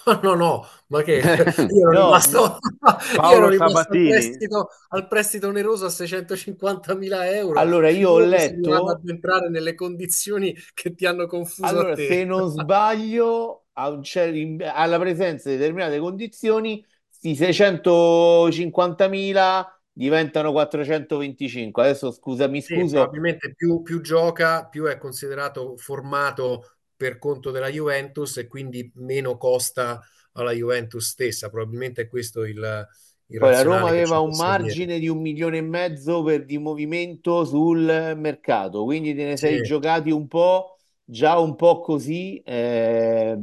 No, no, ma che io ero no, rimasto, io ero rimasto al, prestito, al prestito oneroso a 650 mila euro. Allora io ho letto ad entrare nelle condizioni che ti hanno confuso. Allora, se non sbaglio, alla presenza di determinate condizioni, questi 650 mila diventano 425. Adesso scusami, sì, scuso. Probabilmente più, più gioca, più è considerato formato per conto della Juventus e quindi meno costa alla Juventus stessa. Probabilmente è questo il, Poi la Roma aveva un margine dire. di un milione e mezzo per, di movimento sul mercato, quindi te ne sì. sei giocati un po', già un po' così. Eh,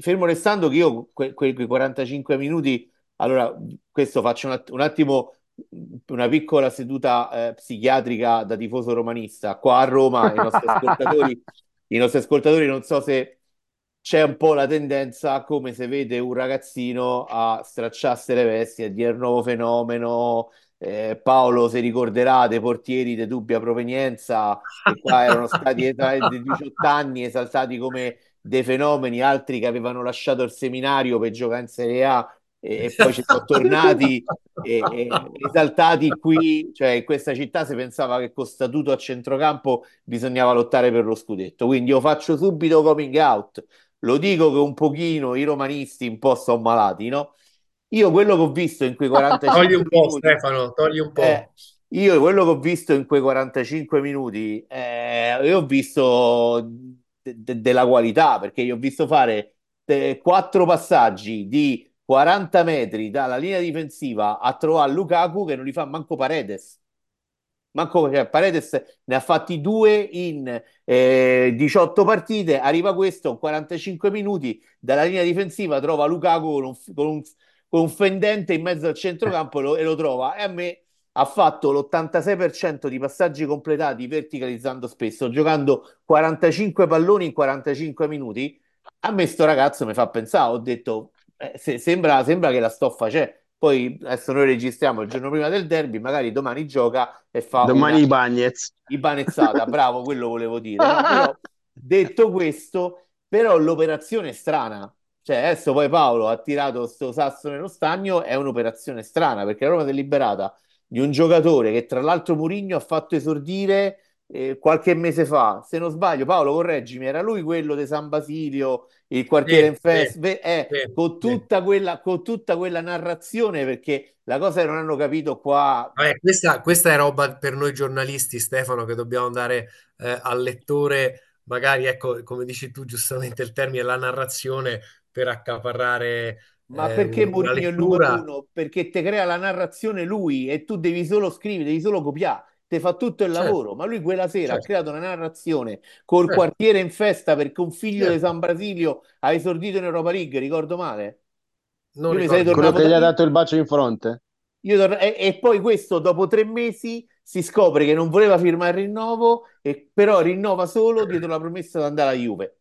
fermo restando che io que, quei 45 minuti, allora questo faccio un, att- un attimo una piccola seduta eh, psichiatrica da tifoso romanista. Qua a Roma i nostri ascoltatori i nostri ascoltatori non so se c'è un po' la tendenza come se vede un ragazzino a stracciarsi le vesti e dire il nuovo fenomeno. Eh, Paolo si ricorderà dei portieri di dubbia provenienza che qua erano stati di 18 anni esaltati come dei fenomeni, altri che avevano lasciato il seminario per giocare in Serie A e, e poi ci sono tornati e, e, esaltati qui, cioè in questa città si pensava che con statuto a centrocampo bisognava lottare per lo scudetto. Quindi io faccio subito coming out. lo dico che un pochino i romanisti un po' sono malati, no? Io quello che ho visto in quei 45 togli un po', minuti, Stefano, togli un po'. eh, io quello che ho visto in quei 45 minuti, eh, io ho visto de- de- della qualità, perché io ho visto fare eh, quattro passaggi di 40 metri dalla linea difensiva a trovare Lukaku che non li fa manco Paredes. Manco cioè, Paredes ne ha fatti due in eh, 18 partite, arriva questo in 45 minuti dalla linea difensiva, trova Lukaku con un, con un, con un fendente in mezzo al centrocampo e lo, e lo trova. E a me ha fatto l'86% di passaggi completati verticalizzando spesso, giocando 45 palloni in 45 minuti. A me sto ragazzo mi fa pensare, ho detto, eh, se- sembra, sembra che la stoffa c'è. Poi adesso noi registriamo il giorno prima del derby, magari domani gioca e fa Domani una i Bagnets. ibanezzata, bravo, quello volevo dire, no? Però detto questo, però l'operazione è strana. Cioè, adesso poi Paolo ha tirato sto sasso nello stagno, è un'operazione strana perché la Roma si è liberata di un giocatore che tra l'altro Mourinho ha fatto esordire eh, qualche mese fa. Se non sbaglio, Paolo, correggimi, era lui quello di San Basilio, il quartiere in Sì, fest, sì, Beh, eh, con tutta quella, con tutta quella narrazione, perché la cosa che non hanno capito qua, Vabbè, questa, questa è roba per noi giornalisti, Stefano, che dobbiamo dare eh, al lettore, magari, ecco, come dici tu giustamente il termine, la narrazione per accaparrare ma eh, perché Mourinho è il numero uno? Perché te crea la narrazione lui e tu devi solo scrivere, devi solo copiare. Te fa tutto il Certo, lavoro, ma lui quella sera ha certo, creato una narrazione col certo, quartiere in festa perché un figlio di certo. San Basilio ha esordito in Europa League, ricordo male? Non ricordi Quello che gli ha dato il bacio in fronte? io tor- e, e poi questo dopo tre mesi si scopre che non voleva firmare il rinnovo, e, però rinnova solo dietro la promessa di andare alla Juve.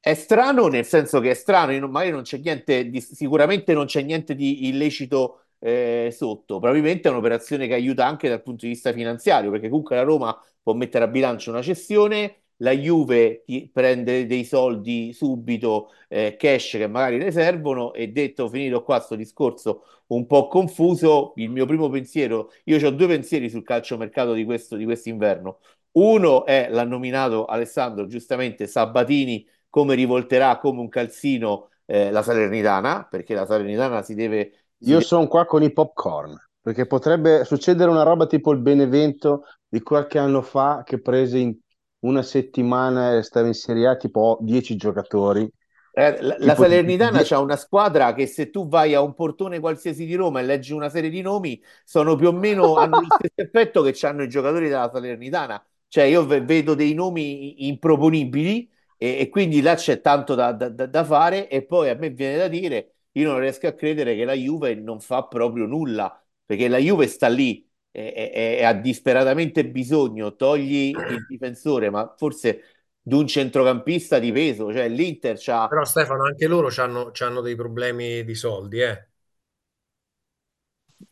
È strano nel senso che è strano, io non- magari non c'è niente di, sicuramente non c'è niente di illecito eh, sotto, probabilmente è un'operazione che aiuta anche dal punto di vista finanziario, perché comunque la Roma può mettere a bilancio una cessione, la Juve prende dei soldi subito, eh, cash che magari ne servono e detto finito qua sto discorso un po' confuso, il mio primo pensiero, io ho due pensieri sul calciomercato di questo di quest'inverno. Uno è, l'ha nominato Alessandro giustamente, Sabatini come rivolterà come un calzino eh, la Salernitana, perché la Salernitana si deve, Io sono qua con i popcorn, perché potrebbe succedere una roba tipo il Benevento di qualche anno fa che prese in una settimana e stava in Serie A tipo 10 giocatori, eh, la, la Salernitana die- c'ha una squadra che se tu vai a un portone qualsiasi di Roma e leggi una serie di nomi, sono più o meno, hanno lo stesso effetto che hanno i giocatori della Salernitana. Cioè io ve- vedo dei nomi improponibili e, e quindi là c'è tanto da- da- da fare e poi a me viene da dire, io non riesco a credere che la Juve non fa proprio nulla, perché la Juve sta lì e, e- e ha disperatamente bisogno, togli il difensore, ma forse di un centrocampista di peso, cioè l'Inter c'ha Però Stefano, anche loro c'hanno dei problemi di soldi, eh.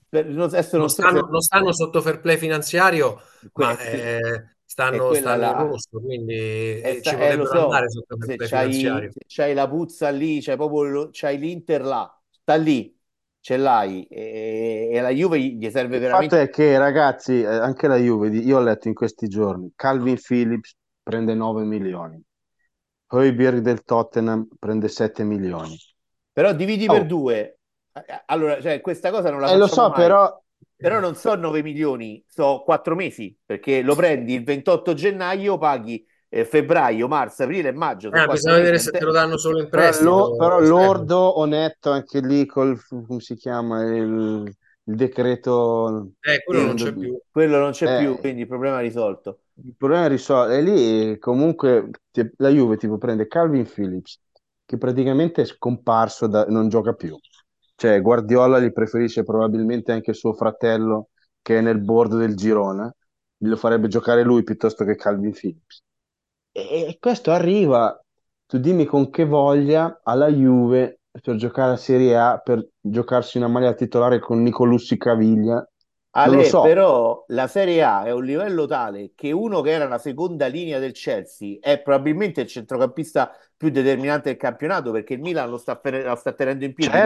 per- non- Non non so se stanno, non stanno sotto fair play finanziario, que- ma eh, è stanno, quella stanno in la rosso, quindi è eh, sta- ci eh, lo potrebbero andare so, sotto se c'hai finanziario. se c'hai la puzza lì, c'hai proprio lo- c'hai l'Inter là, sta lì, ce l'hai e, e la Juve gli serve Il fatto veramente è che, ragazzi, eh, anche la Juve, di- io ho letto in questi giorni, Calvin Phillips prende 9 milioni, Højbjerg del Tottenham prende 7 milioni. però dividi per Oh, due. Eh, Allora, cioè, questa cosa non la eh, lo facciamo so, mai. però Però non so 9 milioni, so 4 mesi, perché lo prendi il 28 gennaio, paghi eh, febbraio, marzo, aprile e maggio, Eh, 4 bisogna vedere se te lo danno solo in Però, prestito, lo- però Stefano. lordo o netto anche lì col, come si chiama, il, il decreto Eh, quello non c'è più. quello non c'è più, eh, quindi il problema è risolto. il problema è risolto. E lì comunque ti- la Juve tipo prende Calvin Phillips, che praticamente è scomparso, da, non gioca più. Cioè Guardiola gli preferisce probabilmente anche suo fratello che è nel board del Girona, lo farebbe giocare lui piuttosto che Calvin Phillips. E, questo arriva, tu dimmi con che voglia alla Juve per giocare a Serie A, per giocarsi una maglia titolare con Nicolussi Caviglia, Ale, so. però la Serie A è un livello tale che uno che era la seconda linea del Chelsea è probabilmente il centrocampista più determinante del campionato perché il Milan lo sta, fe- lo sta tenendo in piedi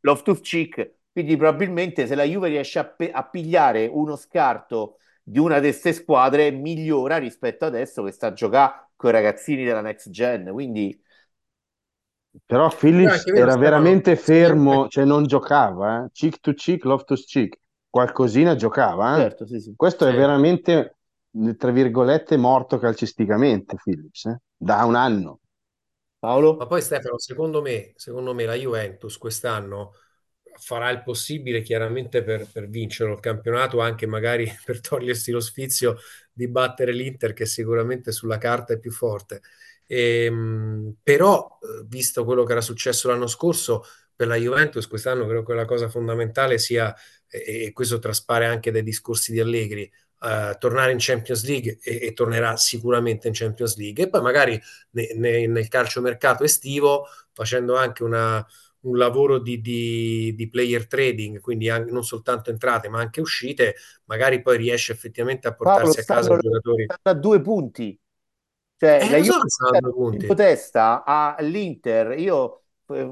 Loftus- Certo, Loftus-Cheek, quindi probabilmente se la Juve riesce a, pe- a pigliare uno scarto di una di queste squadre migliora rispetto adesso che sta a giocare con i ragazzini della next gen, quindi Però Phillips era veramente fermo, cioè non giocava, eh? cheek to cheek, Loftus cheek, qualcosina giocava. Eh? Certo, sì, sì. Questo sì. è veramente, tra virgolette, morto calcisticamente Phillips, eh? da un anno. Paolo? Ma poi Stefano, secondo me, secondo me la Juventus quest'anno farà il possibile chiaramente per, per vincere il campionato, anche magari per togliersi lo sfizio di battere l'Inter, che sicuramente sulla carta è più forte. E, ehm, però, eh, visto quello che era successo l'anno scorso per la Juventus, quest'anno credo che la cosa fondamentale sia, e questo traspare anche dai discorsi di Allegri, Uh, tornare in Champions League e, e, tornerà sicuramente in Champions League e poi magari ne, ne, nel calciomercato estivo facendo anche una, un lavoro di, di, di, player trading, quindi anche, non soltanto entrate ma anche uscite, magari poi riesce effettivamente a portarsi Paolo, a casa i giocatori. a due punti. Cioè, eh, la so Juve in testa all'Inter, io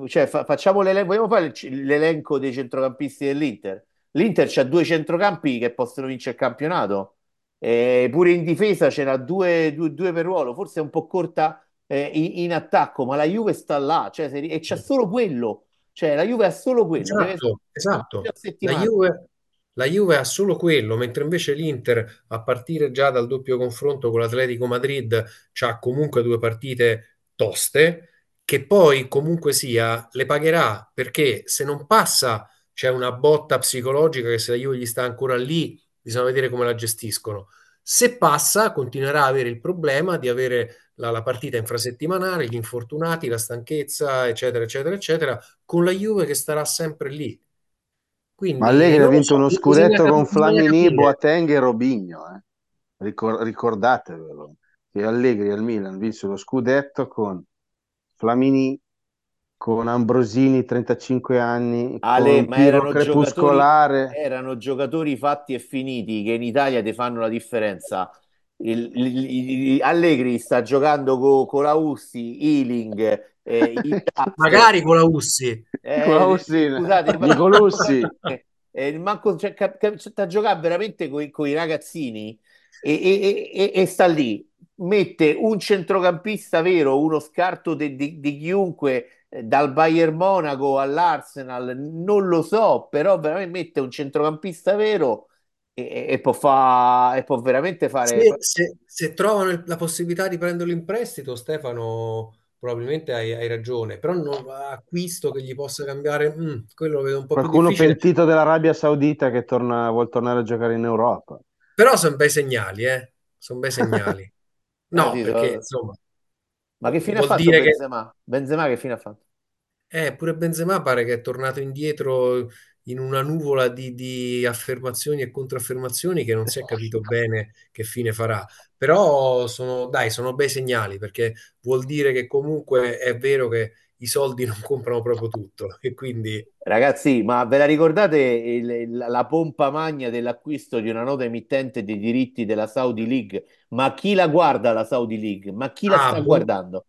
cioè, fa, facciamo l'elenco, vogliamo fare l'elenco dei centrocampisti dell'Inter? L'Inter c'ha due centrocampi che possono vincere il campionato, e pure in difesa ce n'ha due, due, due per ruolo, forse è un po' corta eh, in, in, attacco, ma la Juve sta là, cioè, se, e c'è solo quello, cioè la Juve ha solo quello. Esatto, esatto. La Juve, la Juve ha solo quello, mentre invece l'Inter, a partire già dal doppio confronto con l'Atletico Madrid, ha comunque due partite toste, che poi comunque sia le pagherà, perché se non passa c'è una botta psicologica che se la Juve gli sta ancora lì, bisogna vedere come la gestiscono. Se passa, continuerà a avere il problema di avere la, la, partita infrasettimanale, gli infortunati, la stanchezza, eccetera, eccetera, eccetera, con la Juve che starà sempre lì. Quindi, Ma Allegri ha vinto so, uno scudetto con Flamini, Boateng e Robigno. Eh? Ricor- ricordatevelo che Allegri al Milan vinse lo scudetto con Flamini, con Ambrosini 35 anni, Ale, con ma erano crepuscolare. Giocatori, erano giocatori fatti e finiti che in Italia ti fanno la differenza. Il, il, il, Allegri sta giocando con co la Ussi, Ealing, eh, magari con la Ussi. Eh, con la Ussi, scusate, Nicolussi. Eh, manco, cioè, cap, cap, sta a giocare veramente con i ragazzini e, e, e, e, sta lì. Mette un centrocampista vero, uno scarto di, di, di chiunque eh, dal Bayern Monaco all'Arsenal, non lo so, però veramente mette un centrocampista vero e, e, può, fa, e può veramente fare. Se, se, se, trovano la possibilità di prenderlo in prestito, Stefano, probabilmente hai, hai ragione, però non acquisto che gli possa cambiare, mm, quello lo vedo un po' Qualcuno più difficile. pentito dell'Arabia Saudita che torna, vuol tornare a giocare in Europa. Però sono bei segnali, eh? Sono bei segnali. No, eh perché so... insomma. Ma che fine ha fatto Benzema? Che... Benzema che fine ha fatto? Eh, pure Benzema pare che è tornato indietro in una nuvola di, di affermazioni e controaffermazioni che non si è capito bene che fine farà. Però sono, dai, sono bei segnali perché vuol dire che comunque è vero che i soldi non comprano proprio tutto e quindi... Ragazzi, ma ve la ricordate il, la pompa magna dell'acquisto di una nota emittente dei diritti della Saudi League? Ma chi la guarda la Saudi League? Ma chi la ah, sta boh. guardando?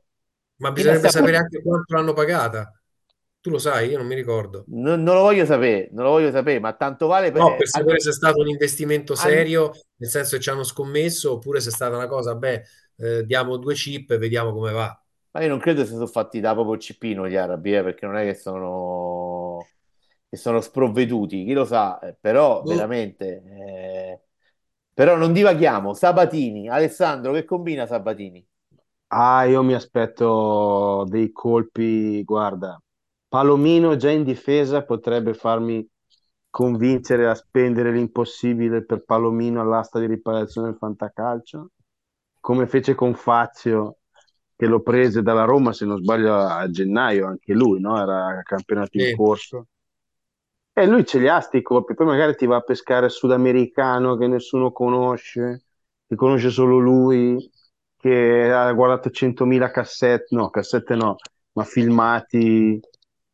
Ma bisognerebbe sapere anche quanto l'hanno pagata. Tu lo sai? Io non mi ricordo. Non, non, lo voglio sapere, non lo voglio sapere, ma tanto vale per... No, per sapere se è stato un investimento serio, nel senso che ci hanno scommesso, oppure se è stata una cosa, beh, eh, diamo due chip e vediamo come va. Ma io non credo sia stato fatti da proprio il cippino gli arabi, eh, perché non è che sono, che sono sprovveduti, chi lo sa, eh, però oh. veramente... Eh... Però non divaghiamo, Sabatini, Alessandro, che combina Sabatini? Ah, io mi aspetto dei colpi, guarda, Palomino già in difesa potrebbe farmi convincere a spendere l'impossibile per Palomino all'asta di riparazione del fantacalcio, come fece con Fazio che lo prese dalla Roma, se non sbaglio, a gennaio, anche lui, no? Era campionato in corso. E lui ce li ha sti colpi, poi magari ti va a pescare sudamericano che nessuno conosce, che conosce solo lui, che ha guardato 100.000 cassette, no, cassette no, ma filmati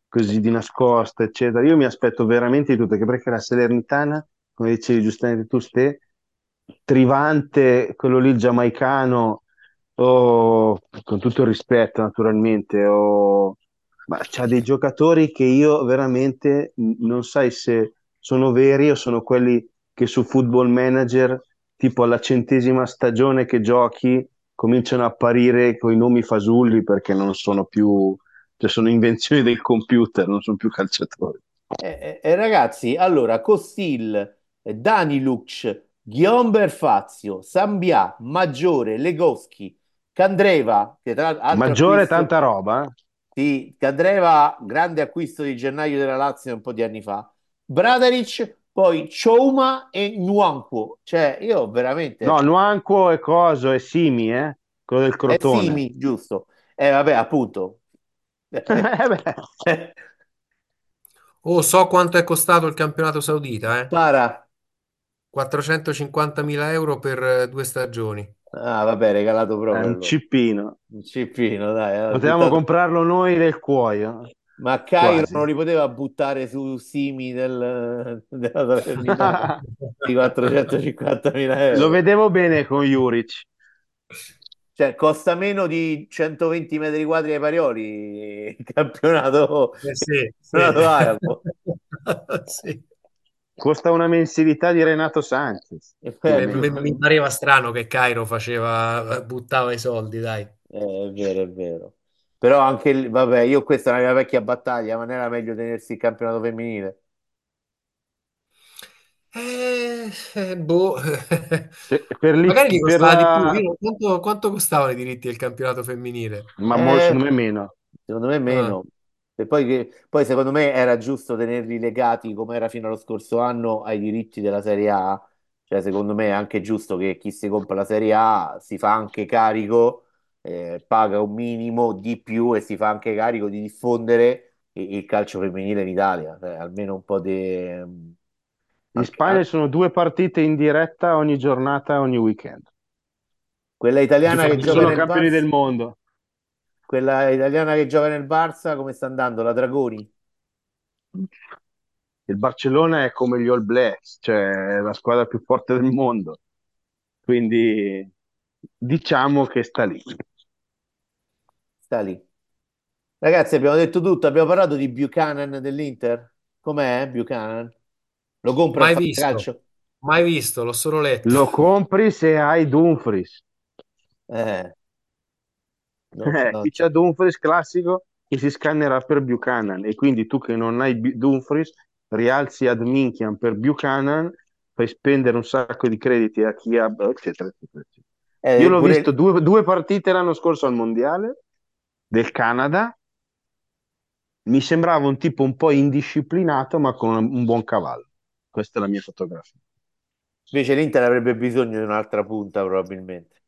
così di nascosto, eccetera. Io mi aspetto veramente di tutto, anche perché la Salernitana, come dicevi giustamente tu, Ste, Trivante, quello lì giamaicano, oh, con tutto il rispetto naturalmente, oh, ma c'ha dei giocatori che io veramente non sai se sono veri o sono quelli che su Football Manager, tipo alla centesima stagione che giochi, cominciano a apparire con i nomi fasulli perché non sono più cioè sono invenzioni del computer, non sono più calciatori. Eh, eh, eh, ragazzi, allora, Costil, Dani Luc, Ghiomber Fazio, Sambia, Maggiore, Legoschi, Candreva, che tra l'altro Maggiore acquisto- tanta roba, eh? Sì, Candreva, grande acquisto di gennaio della Lazio un po' di anni fa. Bradaric, poi Chouma e Nwankwo. Cioè, io veramente... No, Nuanco e Coso e Simi, eh? Quello del È Crotone. Simi, giusto. Eh, vabbè, appunto. Eh Oh, so quanto è costato il campionato saudita, eh? Para. 450.000 euro per eh, due stagioni. Ah, vabbè, regalato è proprio un allora. cippino. Un cippino, dai. ha Potevamo buttato- comprarlo noi del cuoio. Ma Cairo Quasi. non li poteva buttare su Simi del, della Salernitana di 450.000 euro. Lo vedevo bene con Juric. Cioè, costa meno di 120 metri quadri ai Parioli il campionato, Eh sì, il sì. campionato arabo. Sì. Costa una mensilità di Renato Sanchez. Eh, Mi, mi- pareva strano che Cairo faceva, buttava i soldi, dai. eh, è vero, è vero. Però anche, il- vabbè, io questa è una mia vecchia battaglia, ma non era meglio tenersi il campionato femminile? Eh, eh, boh. Per, per li- Magari per costava la- di più. Quanto, quanto costavano i diritti del campionato femminile? Ma Eh, secondo me meno. Secondo me meno. E poi, che- poi secondo me era giusto tenerli legati come era fino allo scorso anno ai diritti della Serie A. Cioè, secondo me è anche giusto che chi si compra la Serie A si fa anche carico, eh, paga un minimo di più e si fa anche carico di diffondere il, il calcio femminile in Italia. Cioè, almeno un po' di... In Spagna ci sono due partite in diretta ogni giornata, ogni weekend. quella italiana che Infatti gioca sono campioni Barça, del mondo. Quella italiana che gioca nel Barça, come sta andando? La Dragoni? Il Barcellona è come gli All Blacks, cioè la squadra più forte del mondo. Quindi diciamo che sta lì. Sta lì. Ragazzi, abbiamo detto tutto, abbiamo parlato di Buchanan dell'Inter. Com'è Buchanan? Lo compra Mai visto, calcio? mai visto, l'ho solo letto. Lo compri se hai Dumfries. Eh, no, Eh, no, chi c'ha Dumfries classico che si scannerà per Buchanan e quindi tu che non hai Dumfries rialzi ad minchian per Buchanan, fai spendere un sacco di crediti a chi ha eccetera, eccetera, eh, Io l'ho pure- visto due, due partite l'anno scorso al Mondiale del Canada. Mi sembrava un tipo un po' indisciplinato, ma con un buon cavallo. Questa è la mia fotografia. Invece l'Inter avrebbe bisogno di un'altra punta, probabilmente.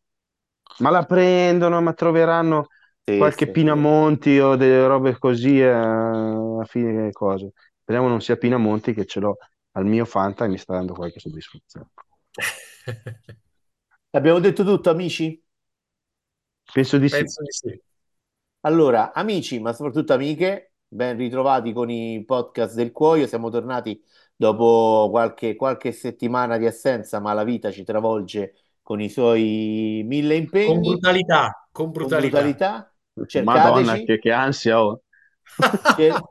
Ma la prendono, ma troveranno Sì, qualche sì, Pinamonti o delle robe così eh, alla fine cose. Speriamo non sia Pinamonti che ce l'ho al mio Fanta e mi sta dando qualche soddisfazione. Abbiamo detto tutto, amici? Penso di sì. Penso di sì. Allora, amici, ma soprattutto amiche, ben ritrovati con i podcast del Cuoio. Siamo tornati dopo qualche, qualche settimana di assenza, ma la vita ci travolge con i suoi mille Con impegni, brutalità, con con brutalità. brutalità. Madonna, che, che ansia ho. Cer-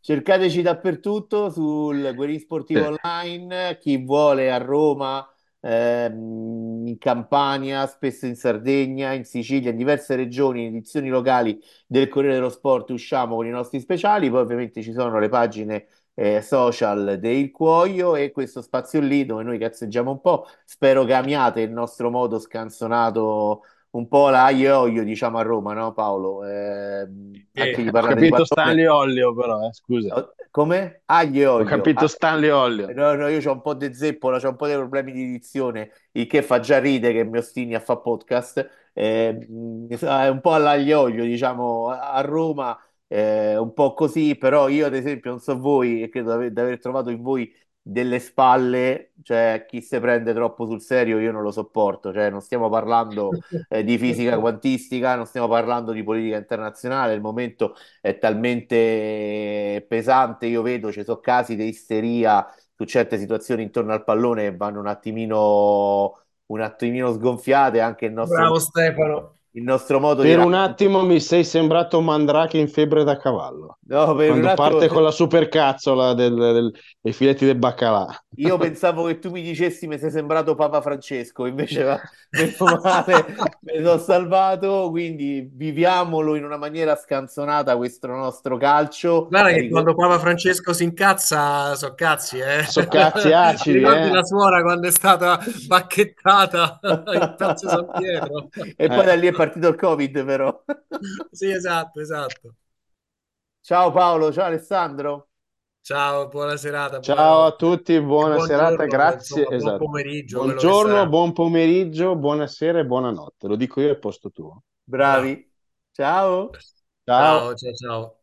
Cercateci dappertutto sul Guerin Sportivo Sì. Online, chi vuole a Roma, ehm, in Campania, spesso in Sardegna, in Sicilia, in diverse regioni, in edizioni locali del Corriere dello Sport usciamo con i nostri speciali, poi ovviamente ci sono le pagine eh, social del Cuoio e questo spazio lì dove noi cazzeggiamo un po'. Spero che amiate il nostro modo scansonato un po' la aglio e olio, diciamo a Roma, no Paolo? Anche di Ho di capito pallone. Stanley Ollio, però, eh, scusa. Oh, Come? Aglio e Ho olio. capito Ah, Stanley Ollio. no, no, io ho un po' di zeppola, ho un po' di problemi di dizione, il che fa già ride che mi ostini a fare podcast. Eh, è un po' all'aglio e olio, diciamo, a Roma, eh, un po' così, però io ad esempio non so voi, e credo di aver, di aver trovato in voi delle spalle, cioè chi si prende troppo sul serio io non lo sopporto, cioè non stiamo parlando eh, di fisica quantistica, non stiamo parlando di politica internazionale, il momento è talmente pesante, io vedo, ci sono casi di isteria su certe situazioni intorno al pallone che vanno un attimino, un attimino sgonfiate, anche il nostro Bravo Stefano. il nostro modo Per di un attimo mi sei sembrato Mandrake in febbre da cavallo. No, per un Quando attimo- parte con la supercazzola del, del- dei filetti del baccalà. Io pensavo che tu mi dicessi mi sei sembrato Papa Francesco, invece va, meno male, mi sono salvato, quindi viviamolo in una maniera scanzonata questo nostro calcio. Guarda che Ricor- quando Papa Francesco si incazza, so cazzi, eh. So cazzi acidi, Ricordi eh. la suora quando è stata bacchettata in Piazza San Pietro? E poi da lì è partito il Covid, però. Sì, esatto, esatto. Ciao Paolo, ciao Alessandro. Ciao, buona serata. Ciao a buonanotte. tutti, buona Buongiorno, serata, grazie. insomma, buon esatto. pomeriggio, quello che Buongiorno, buon pomeriggio, buonasera e buonanotte. Lo dico io al posto tuo. Bravi. Ciao. Ciao. Ciao, ciao, ciao.